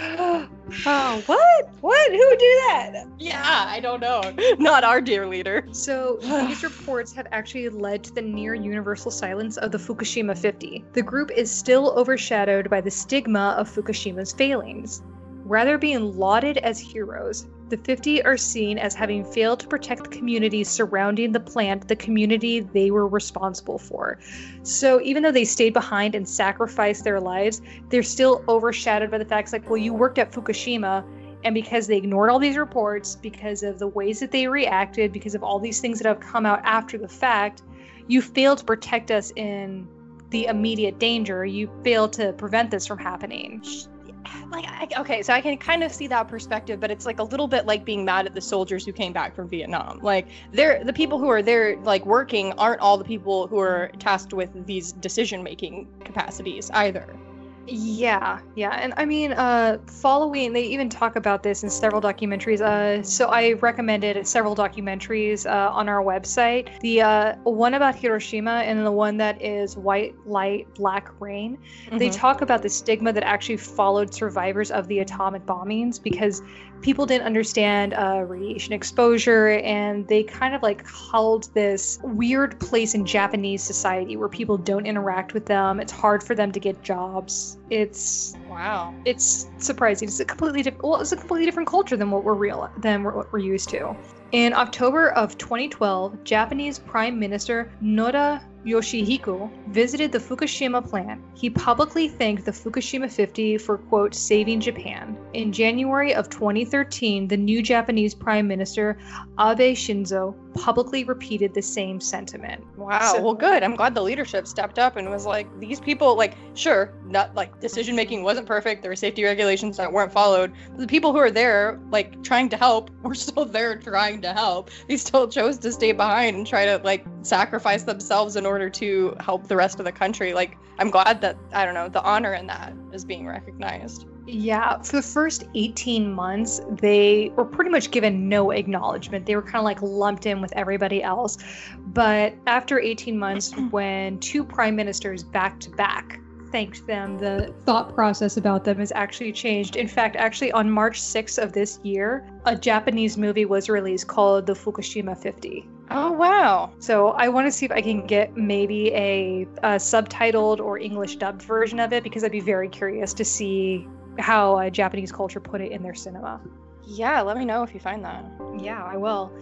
Oh, what? What? Who would do that? Yeah, I don't know. Not our dear leader. So, these reports have actually led to the near universal silence of the Fukushima 50. The group is still overshadowed by the stigma of Fukushima's failings. Rather being lauded as heroes, the 50 are seen as having failed to protect the communities surrounding the plant, the community they were responsible for. So, even though they stayed behind and sacrificed their lives, they're still overshadowed by the facts like, well, you worked at Fukushima, and because they ignored all these reports, because of the ways that they reacted, because of all these things that have come out after the fact, you failed to protect us in the immediate danger. You failed to prevent this from happening. Like I, okay so i can kind of see that perspective but it's like a little bit like being mad at the soldiers who came back from vietnam. Like they're the people who are there like working aren't all the people who are tasked with these decision making capacities either Yeah, yeah, and I mean, uh, following they even talk about this in several documentaries. Uh, so I recommended several documentaries uh, on our website. The uh, one about Hiroshima and the one that is White Light, Black Rain. They Mhm. talk about the stigma that actually followed survivors of the atomic bombings because people didn't understand uh, radiation exposure and they kind of like held this weird place in Japanese society where people don't interact with them. It's hard for them to get jobs. It's wow it's surprising. It's a completely different. Well, it's a completely different culture than what we're real than what we're used to. In October of 2012, Japanese Prime Minister Noda Yoshihiko visited the Fukushima plant. He publicly thanked the Fukushima 50 for, quote, saving Japan. In January of 2013, the new Japanese Prime Minister, Abe Shinzo, publicly repeated the same sentiment. wow So- well good i'm glad the leadership stepped up and was like these people like sure not like decision making wasn't perfect there were safety regulations that weren't followed but the people who are there like trying to help were still there trying to help they still chose to stay behind and try to like sacrifice themselves in order to help the rest of the country like i'm glad that i don't know the honor in that is being recognized Yeah, for the first 18 months, they were pretty much given no acknowledgement. They were kind of like lumped in with everybody else. But after 18 months, when two prime ministers back to back thanked them, the thought process about them has actually changed. In fact, actually, on March 6th of this year, a Japanese movie was released called The Fukushima 50. oh wow So I want to see if I can get maybe a, a subtitled or English dubbed version of it because I'd be very curious to see how uh, Japanese culture put it in their cinema. yeah let me know if you find that Yeah, I will.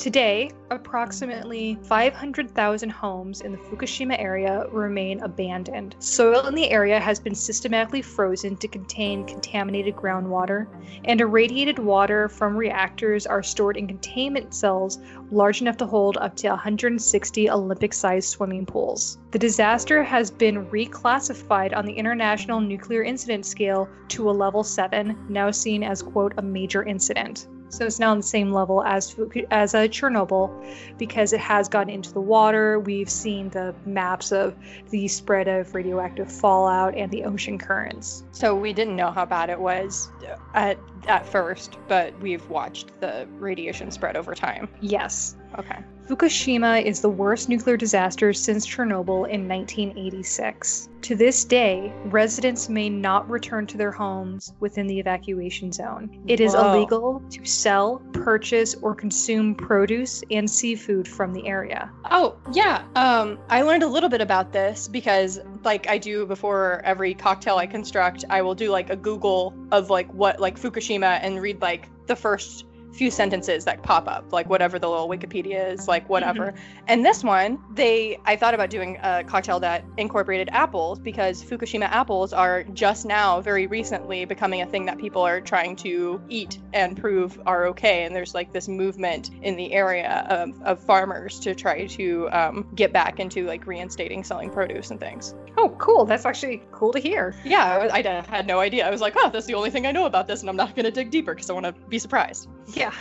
Today, approximately 500,000 homes in the Fukushima area remain abandoned. Soil in the area has been systematically frozen to contain contaminated groundwater, and irradiated water from reactors are stored in containment cells large enough to hold up to 160 Olympic sized swimming pools. The disaster has been reclassified on the International Nuclear Incident Scale to a level 7, now seen as, quote, a major incident. So it's now on the same level as as uh, Chernobyl because it has gotten into the water. We've seen the maps of the spread of radioactive fallout and the ocean currents. So we didn't know how bad it was at at first, but we've watched the radiation spread over time. Yes. Okay. Fukushima is the worst nuclear disaster since Chernobyl in 1986. To this day, residents may not return to their homes within the evacuation zone. It is Whoa. illegal to sell, purchase, or consume produce and seafood from the area. Oh, yeah. Um, I learned a little bit about this because, like I do before every cocktail I construct, I will do like a Google of like what like Fukushima and read like the first few sentences that pop up, like whatever the little Wikipedia is, like whatever. And this one, they I thought about doing a cocktail that incorporated apples because Fukushima apples are just now, very recently, becoming a thing that people are trying to eat and prove are okay. And there's like this movement in the area of, of farmers to try to um, get back into like reinstating selling produce and things. Oh, cool. That's actually cool to hear. Yeah, I, I had no idea. I was like, oh, that's the only thing I know about this, and I'm not going to dig deeper because I want to be surprised. Yeah.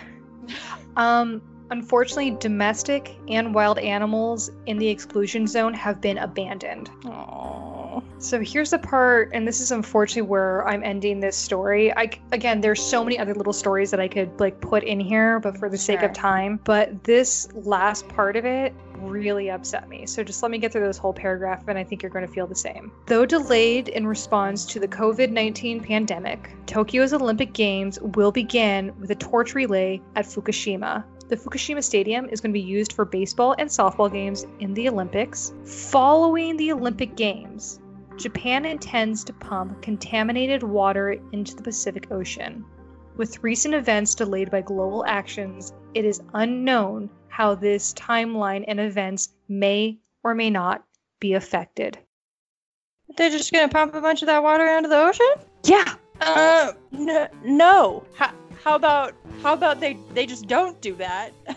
Um, unfortunately, domestic and wild animals in the exclusion zone have been abandoned. Aww. So here's the part, and this is unfortunately where I'm ending this story. I again, there's so many other little stories that I could like put in here, but for the sake of time, but this last part of it really upset me. So just let me get through this whole paragraph, and I think you're going to feel the same. Though delayed in response to the COVID-19 pandemic, Tokyo's Olympic Games will begin with a torch relay at Fukushima. The Fukushima Stadium is going to be used for baseball and softball games in the Olympics. Following the Olympic Games, Japan intends to pump contaminated water into the Pacific Ocean. With recent events delayed by global actions, it is unknown how this timeline and events may or may not be affected. They're just going to pump a bunch of that water into the ocean? Yeah, Uh, n- no. How, how about how about they they just don't do that?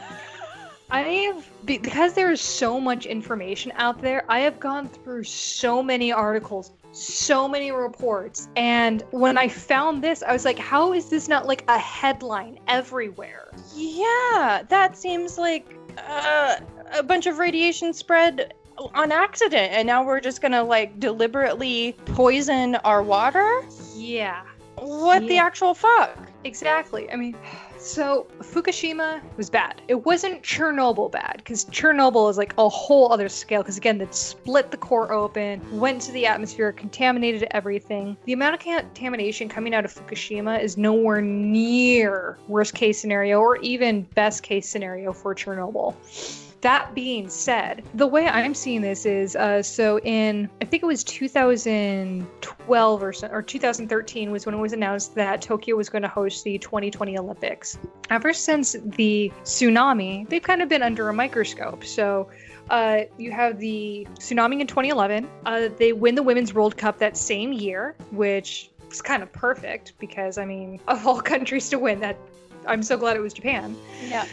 I have because there is so much information out there. I have gone through so many articles, so many reports, and when I found this, I was like, "How is this not like a headline everywhere?" yeah, that seems like uh, a bunch of radiation spread on accident, and now we're just gonna like deliberately poison our water. Yeah, What the actual fuck? Exactly. I mean, so Fukushima was bad. It wasn't Chernobyl bad because Chernobyl is like a whole other scale. Because again, that split the core open, went to the atmosphere, contaminated everything. The amount of contamination coming out of Fukushima is nowhere near worst case scenario or even best case scenario for Chernobyl. That being said, the way I'm seeing this is uh, so in I think it was 2012 or so, or 2013 was when it was announced that Tokyo was going to host the 2020 Olympics. Ever since the tsunami, they've kind of been under a microscope. So uh, you have the tsunami in 2011. Uh, they win the Women's World Cup that same year, which is kind of perfect because I mean, of all countries to win that, I'm so glad it was Japan Yeah.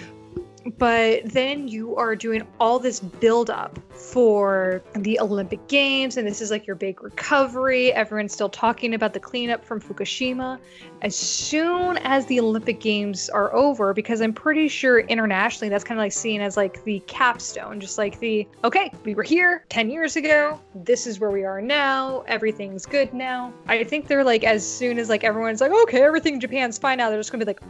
But then you are doing all this build up for the Olympic Games, and this is like your big recovery. Everyone's still talking about the cleanup from Fukushima. As soon as the Olympic Games are over, because I'm pretty sure internationally that's kind of like seen as like the capstone, just like the okay, we were here 10 years ago, this is where we are now, everything's good now. I think they're like, as soon as like everyone's like, okay, everything in Japan's fine now, they're just gonna be like,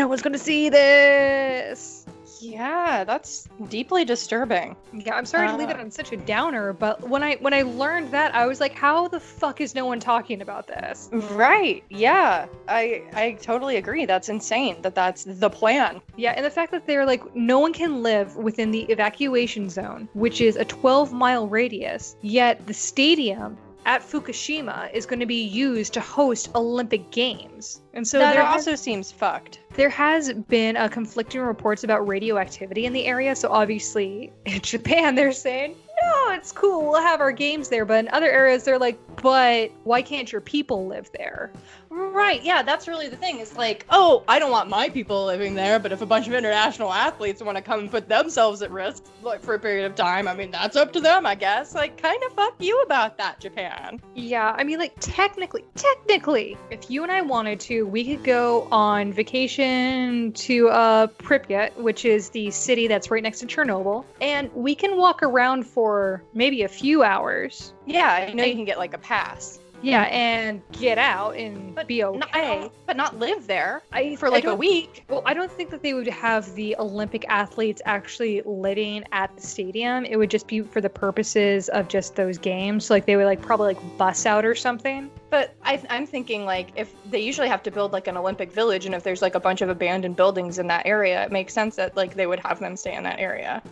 no one's gonna see this. Yeah, that's deeply disturbing. Yeah, I'm sorry to leave it Uh. on such a downer, but when I when I learned that, I was like, how the fuck is no one talking about this? Right. Yeah. I I totally agree. That's insane that that's the plan. Yeah, and the fact that they're like, no one can live within the evacuation zone, which is a 12 mile radius, yet the stadium at Fukushima is going to be used to host Olympic Games. And so that there also seems fucked. There has been conflicting reports about radioactivity in the area. So obviously, in Japan, they're saying, no, it's cool. We'll have our games there. But in other areas, they're like, but why can't your people live there? Right, yeah, that's really the thing. It's like, oh, I don't want my people living there, but if a bunch of international athletes want to come and put themselves at risk like for a period of time, I mean, that's up to them, I guess. Like, kind of fuck you about that, Japan. Yeah, I mean, like, technically, technically, if you and I wanted to, we could go on vacation to uh, Pripyat, which is the city that's right next to Chernobyl, and we can walk around for maybe a few hours. Yeah, I know you can get like a pass, Yeah, and get out and but be not- okay. but not live there I, for like a week. Well, I don't think that they would have the Olympic athletes actually living at the stadium. It would just be for the purposes of just those games. Like they would like probably like bus out or something. But I, I'm thinking like if they usually have to build like an Olympic village, and if there's like a bunch of abandoned buildings in that area, it makes sense that like they would have them stay in that area.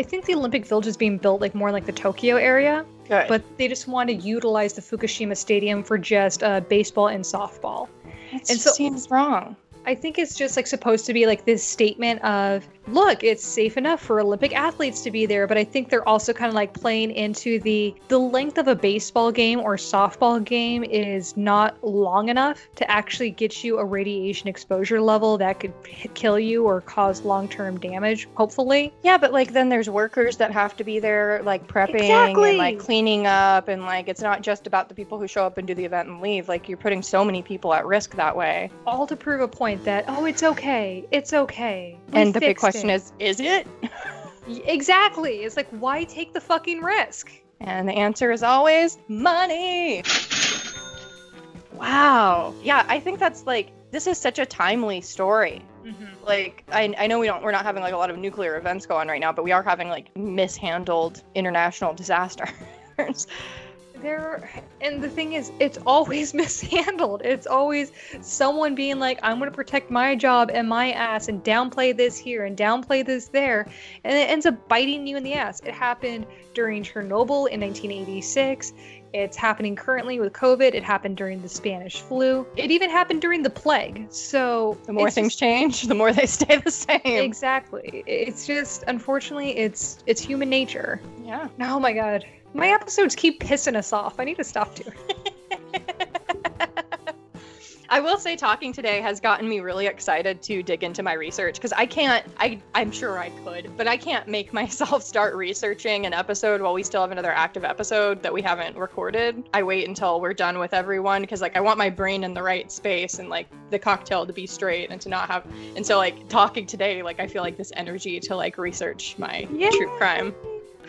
I think the Olympic Village is being built like more like the Tokyo area, Good. but they just want to utilize the Fukushima Stadium for just uh, baseball and softball. it and so- seems wrong. I think it's just like supposed to be like this statement of, look, it's safe enough for Olympic athletes to be there, but I think they're also kind of like playing into the the length of a baseball game or softball game is not long enough to actually get you a radiation exposure level that could kill you or cause long-term damage, hopefully. Yeah, but like then there's workers that have to be there, like prepping Exactly. and like cleaning up, and like it's not just about the people who show up and do the event and leave. Like you're putting so many people at risk that way. All to prove a point that oh, it's okay. It's okay. We and the big fixed question is, is it? Exactly. It's like why take the fucking risk? And the answer is always money. Wow. Yeah, I think that's like this is such a timely story. Mm-hmm. Like I, I know we don't we're not having like a lot of nuclear events going on right now, but we are having like mishandled international disasters. There, and the thing is, it's always mishandled. It's always someone being like, I'm going to protect my job and my ass and downplay this here and downplay this there. And it ends up biting you in the ass. It happened during Chernobyl in 1986. It's happening currently with COVID. It happened during the Spanish flu. It even happened during the plague. So the more things just- change, the more they stay the same. exactly. It's just, unfortunately, it's it's human nature. yeah. Oh my god. My episodes keep pissing us off. I need to stop doing I will say talking today has gotten me really excited to dig into my research because I can't I I'm sure I could, but I can't make myself start researching an episode while we still have another active episode that we haven't recorded. I wait until we're done with everyone because like I want my brain in the right space and like the cocktail to be straight and to not have and so like talking today like I feel like this energy to like research my true crime.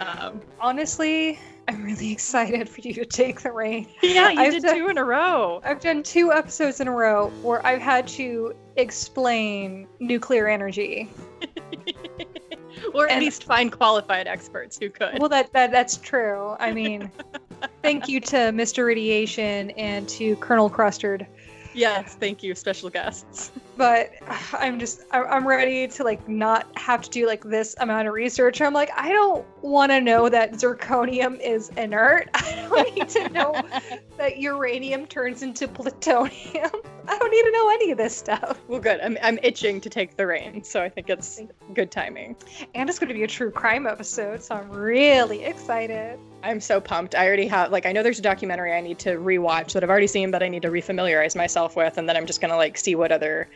Um, Honestly, I'm really excited for you to take the reign. yeah, you I've did done- two in a row. I've done two episodes in a row where I've had to explain nuclear energy. Or at And- least find qualified experts who could. Well, that, that that's true. I mean, thank you to Mr. Radiation and to Colonel Crustard. Yes, thank you, special guests. But I'm just I'm ready to like not have to do like this amount of research. I'm like I don't want to know that zirconium is inert. I don't need to know that uranium turns into plutonium. I don't need to know any of this stuff. Well, good. I'm, I'm itching to take the reins, so I think it's good timing. And it's going to be a true crime episode, so I'm really excited. I'm so pumped. I already have, like, I know there's a documentary I need to rewatch that I've already seen, but I need to refamiliarize myself with, and then I'm just gonna like see what other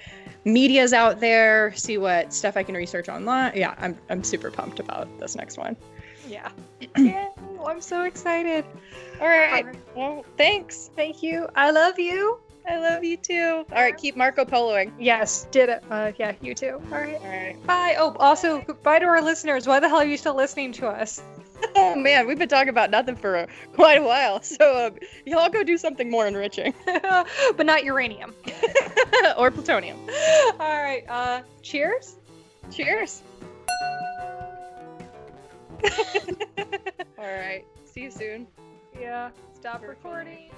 media's out there, see what stuff I can research online. Yeah, I'm I'm super pumped about this next one. Yeah. yeah. I'm so excited. All right. Well, thanks. Thank you. I love you. I love you too. All right, keep Marco Poloing. Yes, did it. Uh, yeah, you too. All right. All right. Bye. Oh, also, goodbye to our listeners. Why the hell are you still listening to us? Oh man, we've been talking about nothing for uh, quite a while, so um, y'all go do something more enriching, but not uranium. or plutonium. All right. Uh, cheers. Cheers. All right. See you soon. Yeah. Stop recording.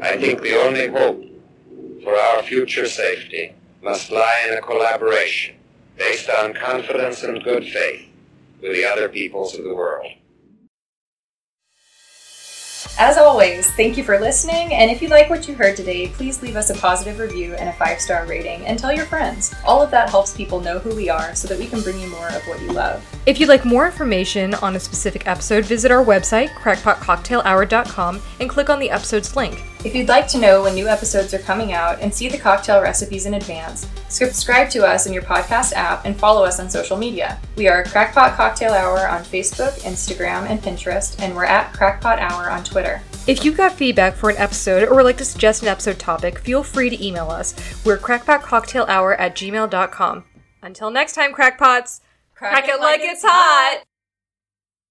I think the only hope for our future safety must lie in a collaboration based on confidence and good faith with the other peoples of the world. As always, thank you for listening, and if you like what you heard today, please leave us a positive review and a five star rating and tell your friends. All of that helps people know who we are so that we can bring you more of what you love. If you'd like more information on a specific episode, visit our website, crackpotcocktailhour.com, and click on the episode's link. If you'd like to know when new episodes are coming out and see the cocktail recipes in advance, subscribe to us in your podcast app and follow us on social media. We are Crackpot Cocktail Hour on Facebook, Instagram, and Pinterest, and we're at Crackpot Hour on Twitter. If you've got feedback for an episode or would like to suggest an episode topic, feel free to email us. We're crackpotcocktailhour at gmail.com. Until next time, crackpots, crack, it like it's hot!